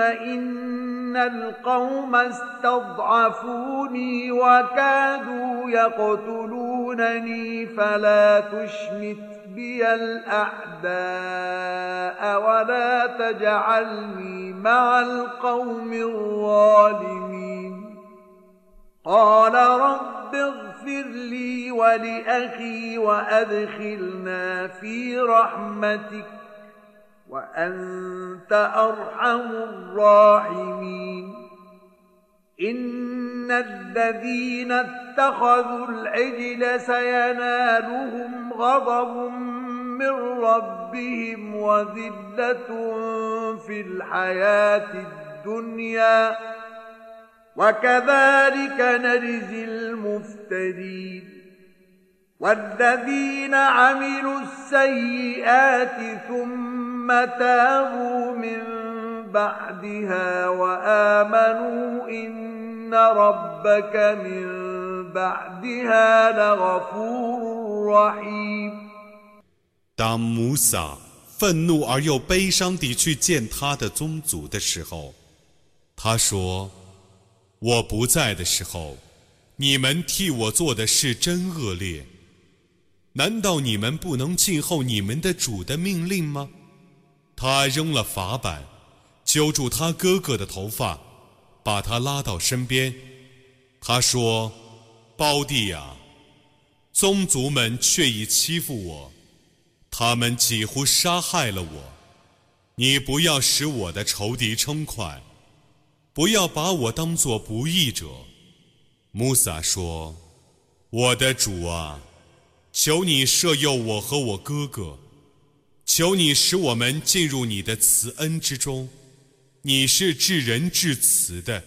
إن القوم استضعفوني وكادوا يقتلونني فلا تشمت بي الأعداء ولا تجعلني مع القوم الظالمين. قال رب اغفر لي ولأخي وأدخلنا في رحمتك. وأنت أرحم الراحمين. إن الذين اتخذوا العجل سينالهم غضب من ربهم وذلة في الحياة الدنيا. وكذلك نجزي المفترين. والذين عملوا السيئات ثم 当穆萨愤怒而又悲伤地去见他的宗族的时候，他说：“我不在的时候，你们替我做的事真恶劣。难道你们不能静候你们的主的命令吗？”他扔了法板，揪住他哥哥的头发，把他拉到身边。他说：“胞弟啊，宗族们却已欺负我，他们几乎杀害了我。你不要使我的仇敌称快，不要把我当作不义者。”穆萨说：“我的主啊，求你赦宥我和我哥哥。”求你使我们进入你的慈恩之中，你是至仁至慈的。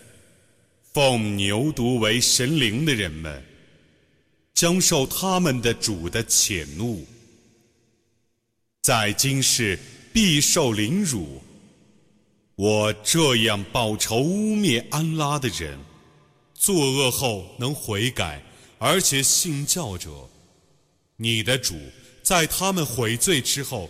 奉牛犊为神灵的人们，将受他们的主的谴怒，在今世必受凌辱。我这样报仇污蔑安拉的人，作恶后能悔改，而且信教者，你的主在他们悔罪之后。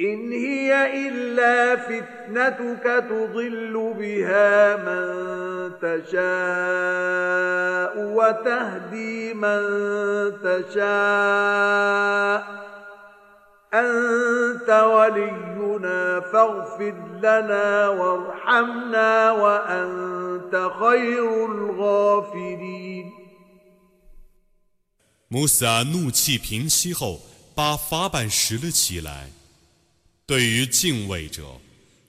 إن هي إلا فتنتك تضل بها من تشاء وتهدي من تشاء أنت ولينا فاغفر لنا وارحمنا وأنت خير الغافرين 穆萨怒气平息后，把法板拾了起来。 对于敬畏者，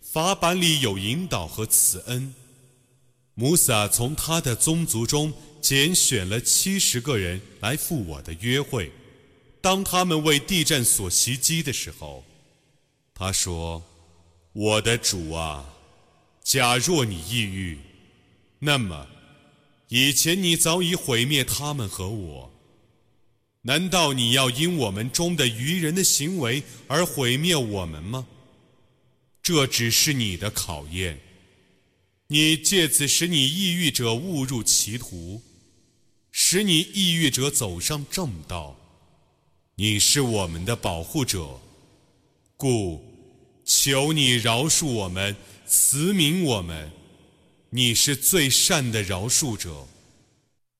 法版里有引导和慈恩。穆萨从他的宗族中拣选了七十个人来赴我的约会。当他们为地震所袭击的时候，他说：“我的主啊，假若你抑郁，那么以前你早已毁灭他们和我。难道你要因我们中的愚人的行为而毁灭我们吗？这只是你的考验。你借此使你抑郁者误入歧途，使你抑郁者走上正道。你是我们的保护者，故。”求你饶恕我们，慈悯我们，你是最善的饶恕者。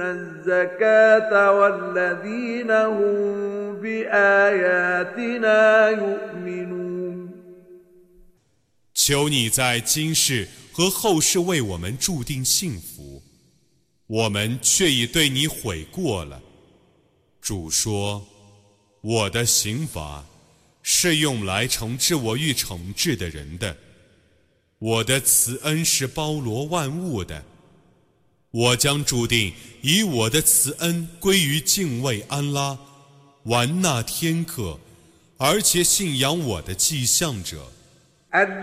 الزكاه والذين هم باياتنا يؤمنون 求你在今世和后世为我们注定幸福，我们却已对你悔过了。主说：“我的刑罚是用来惩治我欲惩治的人的。”我的慈恩是包罗万物的， 我将注定以我的慈恩归于敬畏安拉、玩纳天客，而且信仰我的迹象者。التوراة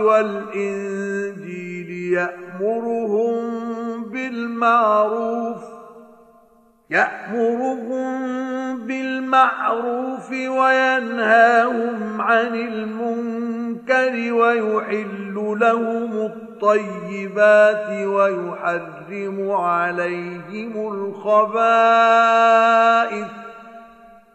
والإنجيل يأمرهم بالمعروف يأمرهم بالمعروف وينهاهم عن المنكر ويحل لهم الطيبات ويحرم عليهم الخبائث.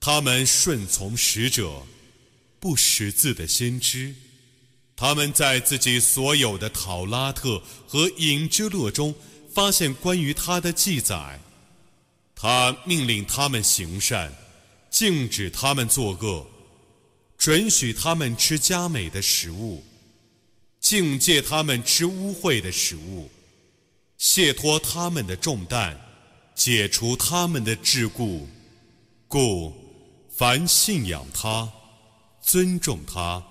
他们顺从使者，不识字的先知，他们在自己所有的讨拉特和隐之乐中发现关于他的记载。他命令他们行善，禁止他们作恶，准许他们吃佳美的食物。境界他们吃污秽的食物，卸脱他们的重担，解除他们的桎梏。故凡信仰他、尊重他、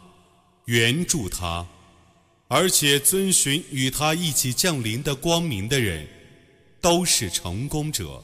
援助他，而且遵循与他一起降临的光明的人，都是成功者。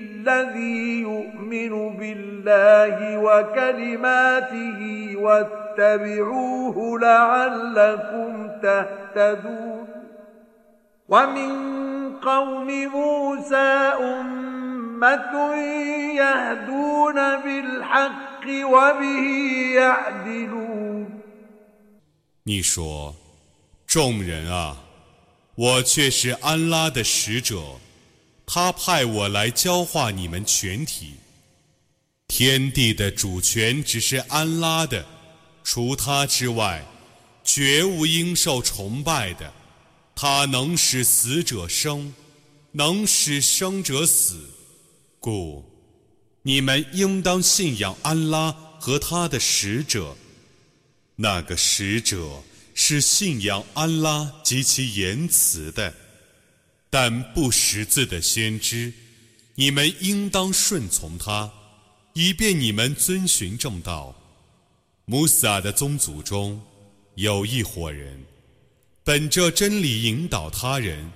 الذي يؤمن بالله الله وكلماته واتبعوه لعلكم تهتدون ومن قوم موسى أمة يهدون بالحق وبه يعدلون 你说，众人啊，我却是安拉的使者， 他派我来教化你们全体。天地的主权只是安拉的，除他之外，绝无应受崇拜的。他能使死者生，能使生者死，故你们应当信仰安拉和他的使者。那个使者是信仰安拉及其言辞的，但不识字的先知，你们应当顺从他。以便你们遵循正道。穆萨的宗族中有一伙人，本着真理引导他人，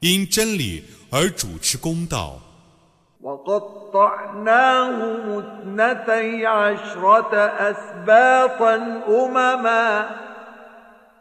因真理而主持公道。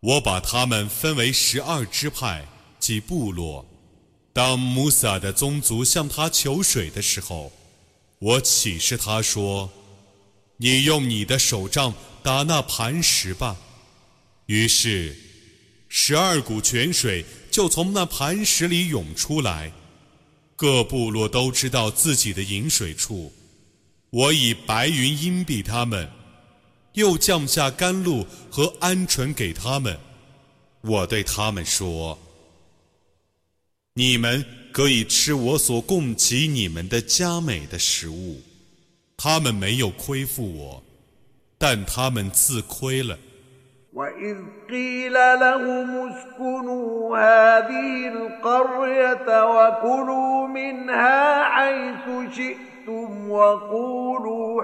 我把他们分为十二支派，及部落。当穆萨的宗族向他求水的时候，我启示他说。你用你的手杖打那磐石吧。于是，十二股泉水就从那磐石里涌出来。各部落都知道自己的饮水处。我以白云荫蔽他们，又降下甘露和鹌鹑给他们。我对他们说：“你们可以吃我所供给你们的佳美的食物。”他们没有亏负我，但他们自亏了。وإذ قيل لهم اسكنوا هذه القرية وكلوا منها حيث شئتم وقولوا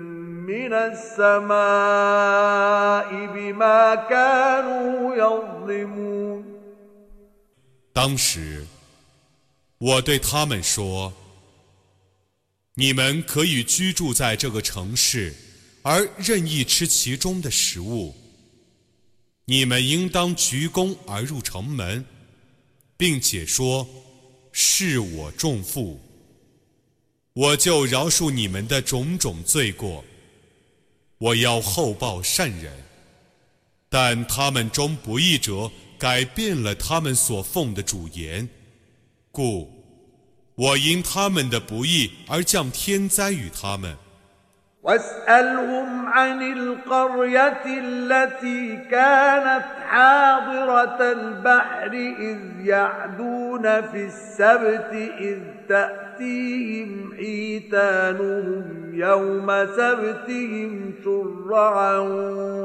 من السماء بما كانوا يظلمون 当时，我对他们说：“你们可以居住在这个城市，而任意吃其中的食物。”你们应当鞠躬而入城门，并且说：“是我重负，我就饶恕你们的种种罪过。 我要厚报善人。”但他们中不义者改变了他们所奉的主言，故我因他们的不义而降天灾与他们。واسألهم عن القرية التي كانت حاضرة البحر إذ يعدون في السبت إذ تأتيهم حيتانهم يوم سبتهم شرعا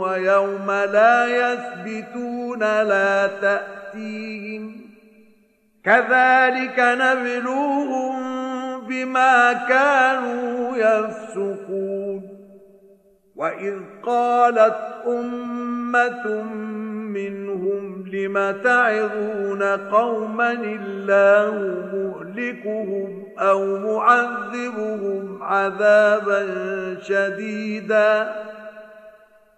ويوم لا يثبتون لا تأتيهم كذلك نبلوهم بما كانوا يفسقون وإذ قالت أمة منهم لم تعظون قوما الله مهلكهم أو معذبهم عذابا شديدا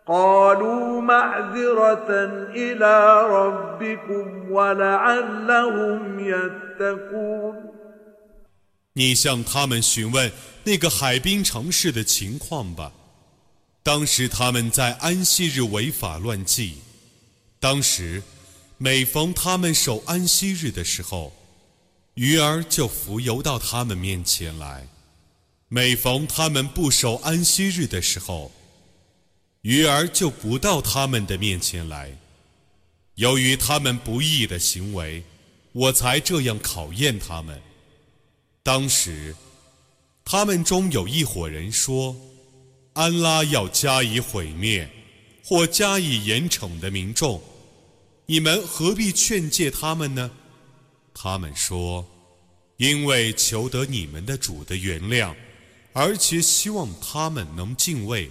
قالوا معذرة إلى ربكم ولعلهم يتقون 你向他们询问那个海滨城市的情况吧。当时他们在安息日违法乱纪。 当时，每逢他们守安息日的时候，鱼儿就浮游到他们面前来。每逢他们不守安息日的时候，鱼儿就不到他们的面前来。由于他们不义的行为，我才这样考验他们。当时，他们中有一伙人说：“安拉要加以毁灭，或加以严惩的民众，你们何必劝诫他们呢？”他们说：“因为求得你们的主的原谅，而且希望他们能敬畏。”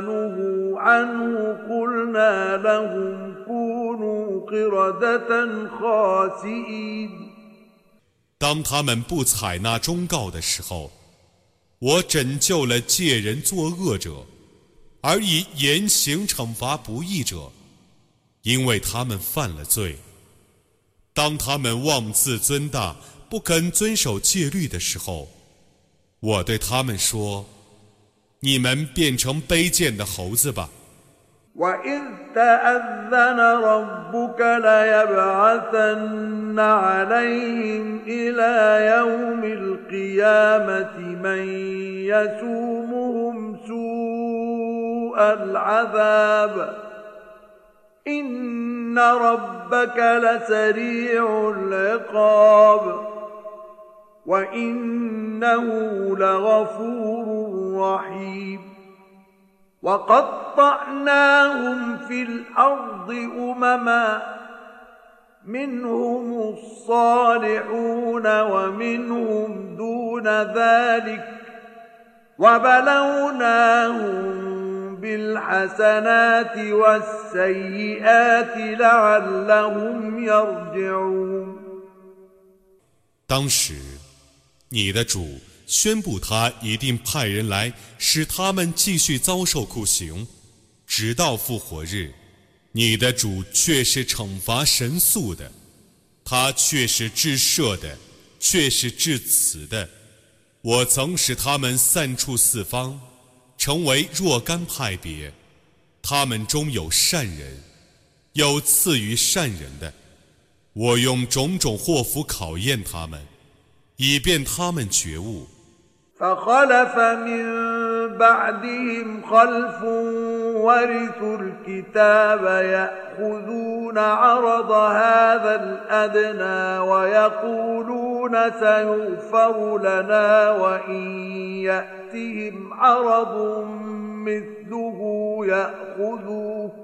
نهوا عنه قلنا لهم 当他们不采纳忠告的时候，我拯救了借人作恶者，而以严刑惩罚不义者，因为他们犯了罪。当他们妄自尊大，不肯遵守戒律的时候，我对他们说：“ 你们变成卑贱的猴子吧。” وإذ تأذن ربك ليبعثن عليهم إلى يوم القيامة من يسومهم سوء العذاب إن ربك لسريع العقاب وإنه لغفور رحيم وقطعناهم في الأرض امما منهم الصالحون ومنهم دون ذلك وبلوناهم بالحسنات والسيئات لعلهم يرجعون 你的主宣布他一定派人来，使他们继续遭受酷刑，直到复活日。你的主却是惩罚神速的，他却是至赦的，却是至慈的。我曾使他们散处四方，成为若干派别，他们中有善人，有赐予善人的。我用种种祸福考验他们，以便他们觉悟。فخلف من بعدهم خلف ورثوا الكتاب ياخذون عرض هذا الادنى ويقولون سيغفر لنا وان ياتهم عرض مثله ياخذوه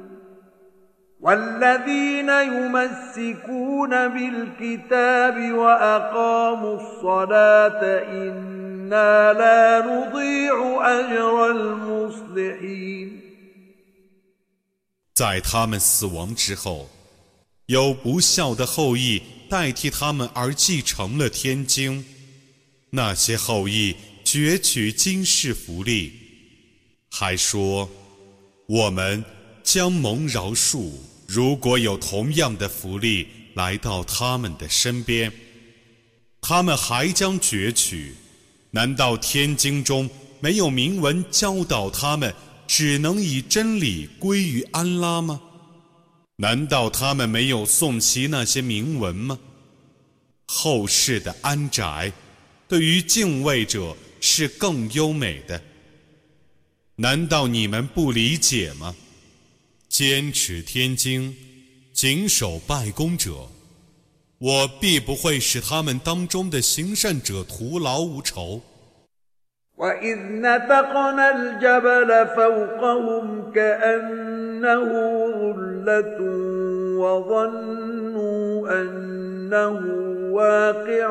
والذين يمسكون بالكتاب واقاموا الصلاه انا لا نضيع اجر المصلحين 在他们死亡之后，有不孝的后裔代替他们而继承了天经。那些后裔攫取今世福利，还说我们将蒙饶恕。 如果有同样的福利来到他们的身边，他们还将攫取。难道天经中没有明文教导他们只能以真理归于安拉吗？难道他们没有诵习那些铭文吗？后世的安宅，对于敬畏者是更优美的。难道你们不理解吗？坚持天经，谨守拜功者，我必不会使他们当中的行善者徒劳无酬。 وإذ نتقنا الجبل فوقهم كأنه ظلة وظنوا أنه واقع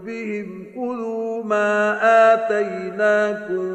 بهم خذوا ما آتيناكم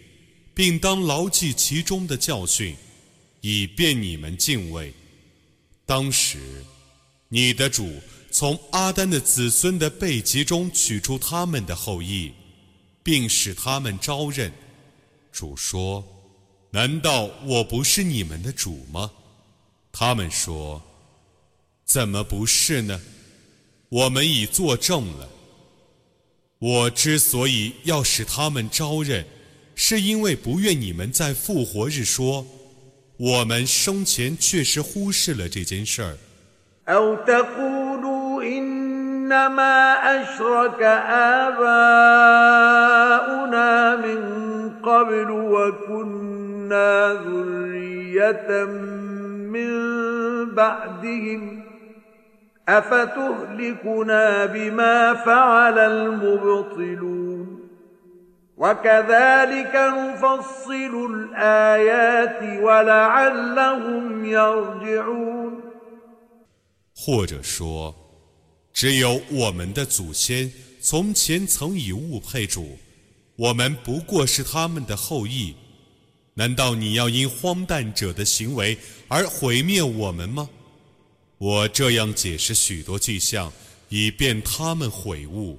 并当牢记其中的教训，以便你们敬畏。”当时，你的主。从阿丹的子孙的背脊中取出他们的后裔，并使他们招认。主说：“难道我不是你们的主吗？”他们说：“怎么不是呢？我们已作证了。我之所以要使他们招认，是因为不愿你们在复活日说，我们生前确实忽视了这件事儿。” إنما أشرك آباؤنا من قبل وكنا ذرية من بعدهم أفتهلكنا بما فعل المبطلون وكذلك نفصل الآيات ولعلهم يرجعون 或者说只有我们的祖先从前曾以物配主，我们不过是他们的后裔。难道你要因荒诞者的行为而毁灭我们吗？我这样解释许多迹象，以便他们悔悟。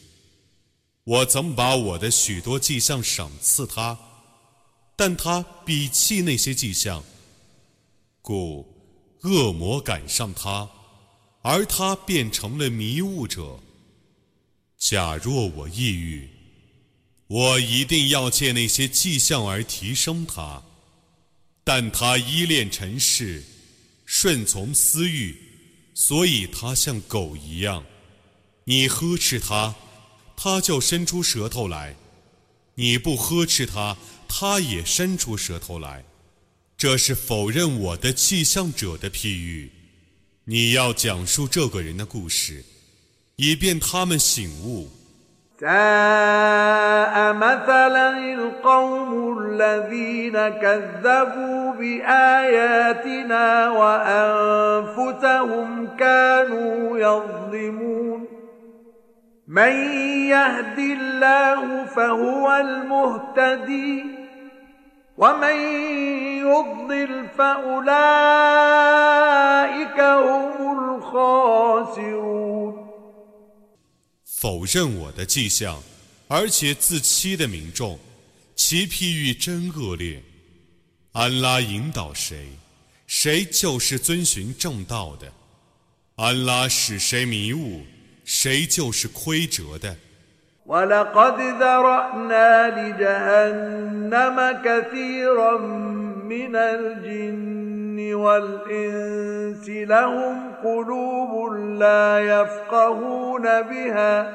我曾把我的许多迹象赏赐他，但他鄙弃那些迹象，故恶魔赶上他，而他变成了迷雾者。假若我抑郁，我一定要借那些迹象而提升他，但他依恋尘世，顺从私欲，所以他像狗一样。你呵斥他。他就伸出舌头来，你不呵斥他，他也伸出舌头来。这是否认我的气象者的譬喻。你要讲述这个人的故事，以便他们醒悟。من يهد الله فهو المهتدي ومن يضلل فأولئك هم الخاسرون 否认我的迹象，而且自欺的民众，其譬喻真恶劣。 安拉引导谁，谁就是遵循正道的；安拉使谁迷雾， 谁就是亏折的。ولقد ذرأنا لجهنم كثيرا من الجن والإنس لهم قلوب لا يفقهون بها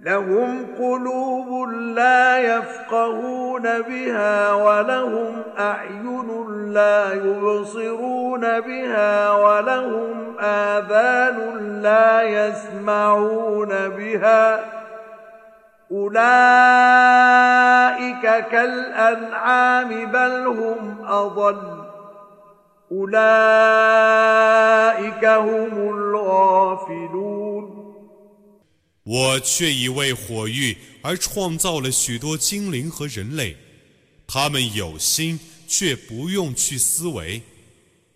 لهم قلوب لا يفقهون بها ولهم أعين لا يبصرون بها ولهم آذان لا يسمعون بها أولئك كالأنعام بل هم أضل أولئك هم الغافلون 我却以为火域而创造了许多精灵和人类，他们有心却不用去思维，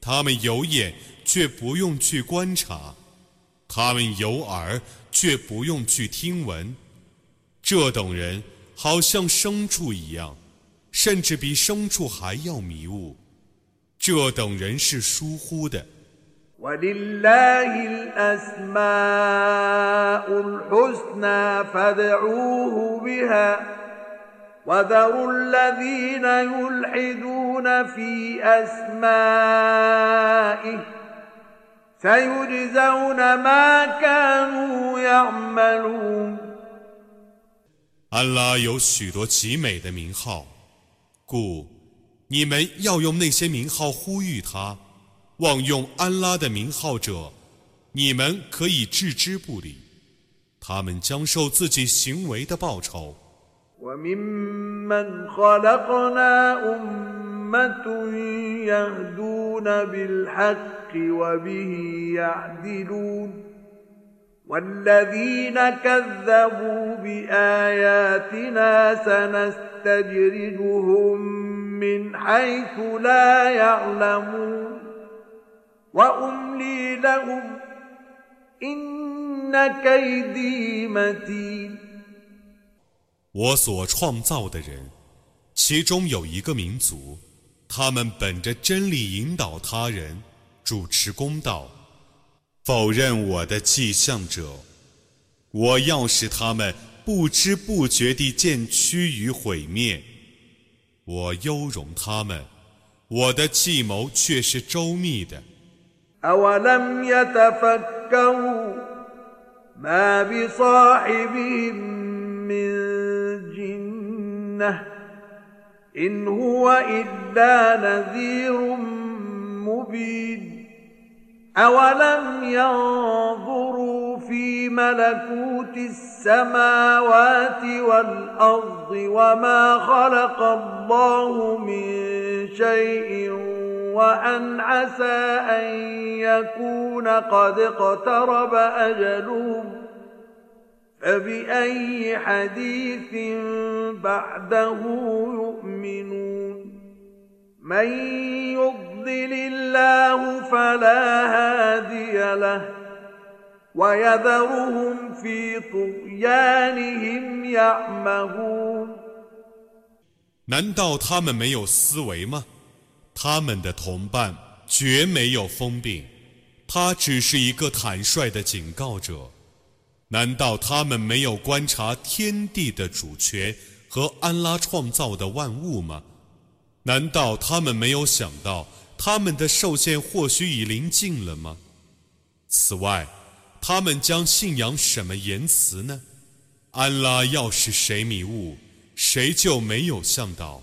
他们有眼却不用去观察，他们有耳却不用去听闻。这等人好像牲畜一样，甚至比牲畜还要迷雾。这等人是疏忽的。ولله الأسماء الحسنى فادعوه بها وذروا الذين يلحدون في أسمائه سيجزون ما كانوا يعملون 安拉有许多极美的名号，故你们要用那些名号呼吁他。 妄用安拉的名号者，你们可以置之不理，他们将受自己行为的报酬。我所创造的人，其中有一个民族，他们本着真理引导他人，主持公道，否认我的迹象者，我要使他们不知不觉地渐趋于毁灭。我优容他们，我的计谋却是周密的。أولم يتفكروا ما بصاحبهم من جنة إن هو إلا نذير مبين أولم ينظروا في ملكوت السماوات والأرض وما خلق الله من شيء وأن عسى أن يكون قد اقترب أجلهم فبأي حديث بعده يؤمنون من يضلل الله فلا هادي له ويذرهم في طغيانهم يعمهون 难道他们没有思维吗？ 他们的同伴绝没有疯病，他只是一个坦率的警告者。难道他们没有观察天地的主权和安拉创造的万物吗？难道他们没有想到他们的受限或许已临近了吗？此外，他们将信仰什么言辞呢？安拉要是谁迷雾，谁就没有向导。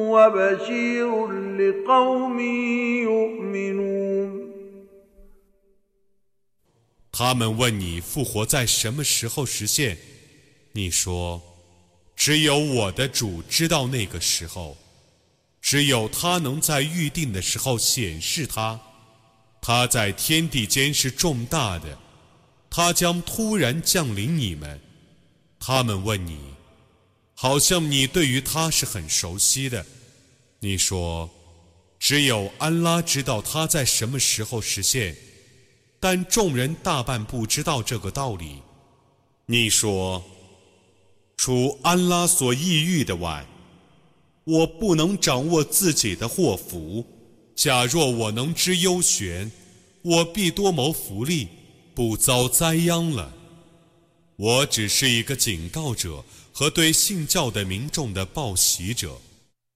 وبشير لقوم يؤمنون 他们问你复活在什么时候实现？你说。只有我的主知道那个时候，只有他能在预定的时候显示他。他在天地间是重大的，他将突然降临你们。他们问你，好像你对于他是很熟悉的。 你说，只有安拉知道他在什么时候实现，但众人大半不知道这个道理。你说。除安拉所抑郁的外，我不能掌握自己的祸福。假若我能知幽玄，我必多谋福利，不遭灾殃了。我只是一个警告者和对信教的民众的报喜者。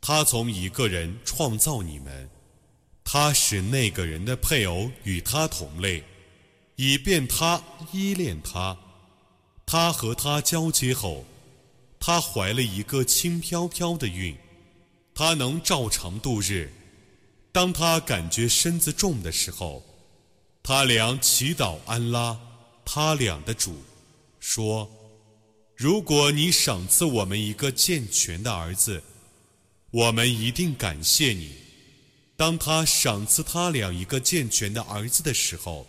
他从一个人创造你们，他使那个人的配偶与他同类，以便他依恋他。他和他交接后，他怀了一个轻飘飘的孕，他能照常度日。当他感觉身子重的时候，他俩祈祷安拉，他俩的主，说：“如果你赏赐我们一个健全的儿子。”我们一定感谢你。当他赏赐他俩一个健全的儿子的时候，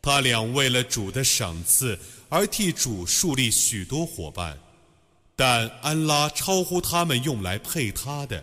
他俩为了主的赏赐而替主树立许多伙伴，但安拉超乎他们用来配他的。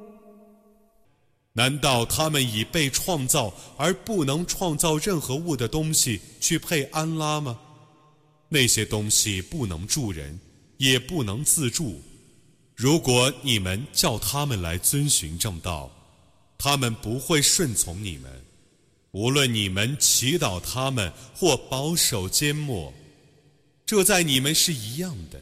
难道他们以被创造而不能创造任何物的东西去配安拉吗？那些东西不能助人，也不能自助。如果你们叫他们来遵循正道，他们不会顺从你们。无论你们祈祷他们或保守缄默，这在你们是一样的。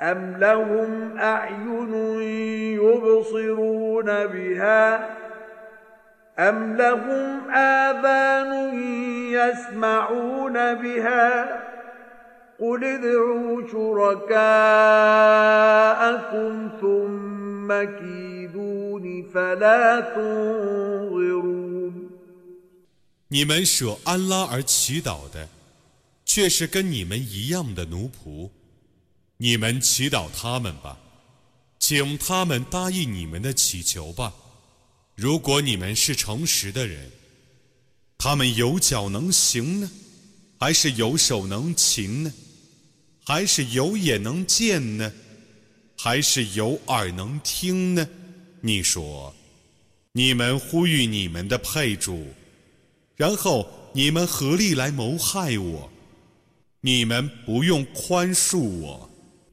أم لهم أعين يبصرون بها أم لهم آذان يسمعون بها قل ادعوا شركاءكم ثم كيدون فلا تنظرون 你们舍安拉而祈祷的，却是跟你们一样的奴仆。 你们祈祷他们吧，请他们答应你们的祈求吧。如果你们是诚实的人，他们有脚能行呢，还是有手能擒呢？还是有眼能见呢？还是有耳能听呢？你说，你们呼吁你们的配主，然后你们合力来谋害我，你们不用宽恕我。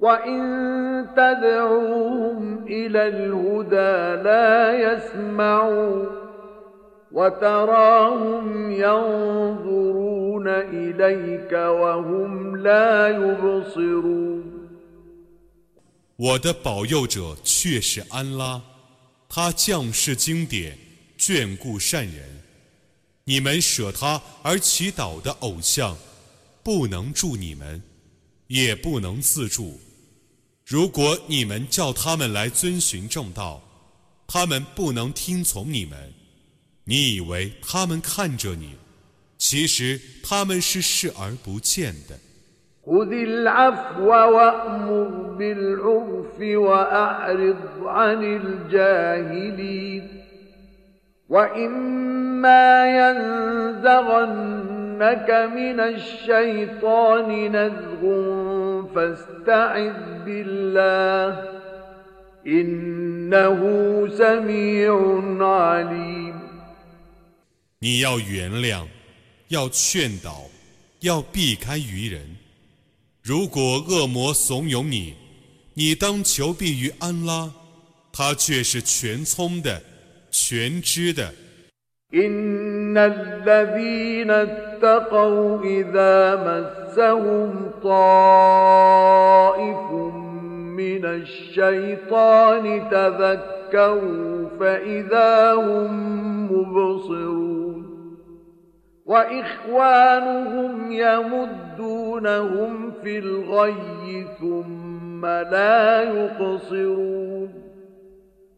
وإن تدعوهم إلى الهدى لا يسمعون 我的保佑者却是安拉，他降世经典，眷顾善人。你们舍他而祈祷的偶像，不能助你们，也不能自助。 如果你们叫他们来遵循正道，他们不能听从你们。你以为他们看着你，其实他们是视而不见的。خذ العفو وأمر بالعرف وأعرض عن الجاهلين وإما ينزغنك من الشيطان نزغ فاستعذ بالله إنه سميع عليم 你要原谅，要劝导，要避开愚人。如果恶魔怂恿你，你当求避于安拉，他却是全聪的、全知的。 مَسَّهُمْ طَائِفٌ مِّنَ الشَّيْطَانِ تَذَكَّرُوا فَإِذَا هُم مُّبْصِرُونَ وَإِخْوَانُهُمْ يَمُدُّونَهُمْ فِي الْغَيِّ ثُمَّ لَا يُقْصِرُونَ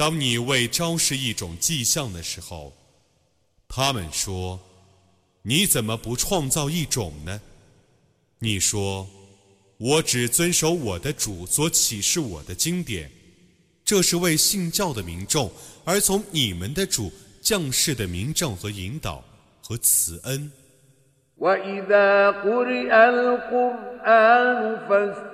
当你为昭示一种迹象的时候，他们说：“你怎么不创造一种呢？”你说：“我只遵守我的主所启示我的经典，这是为信教的民众而从你们的主降世的民众和引导和慈恩。”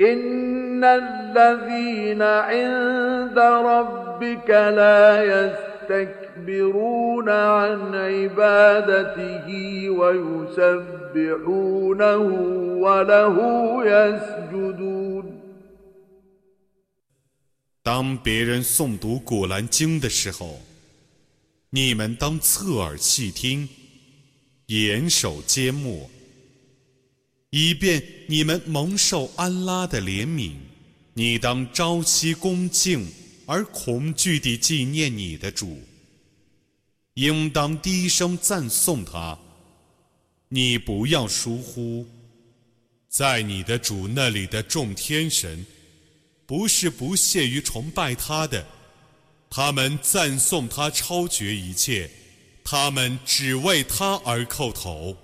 إن الذين عند ربك لا يستطيعون يستكبرون عن عبادته ويسبحونه وله يسجدون 当别人诵读古兰经的时候，你们当侧耳细听，严守缄默， 以便你们蒙受安拉的怜悯。你当朝夕恭敬而恐惧地纪念你的主，应当低声赞颂他。你不要疏忽，在你的主那里的众天神，不是不屑于崇拜他的，他们赞颂他超绝一切，他们只为他而叩头。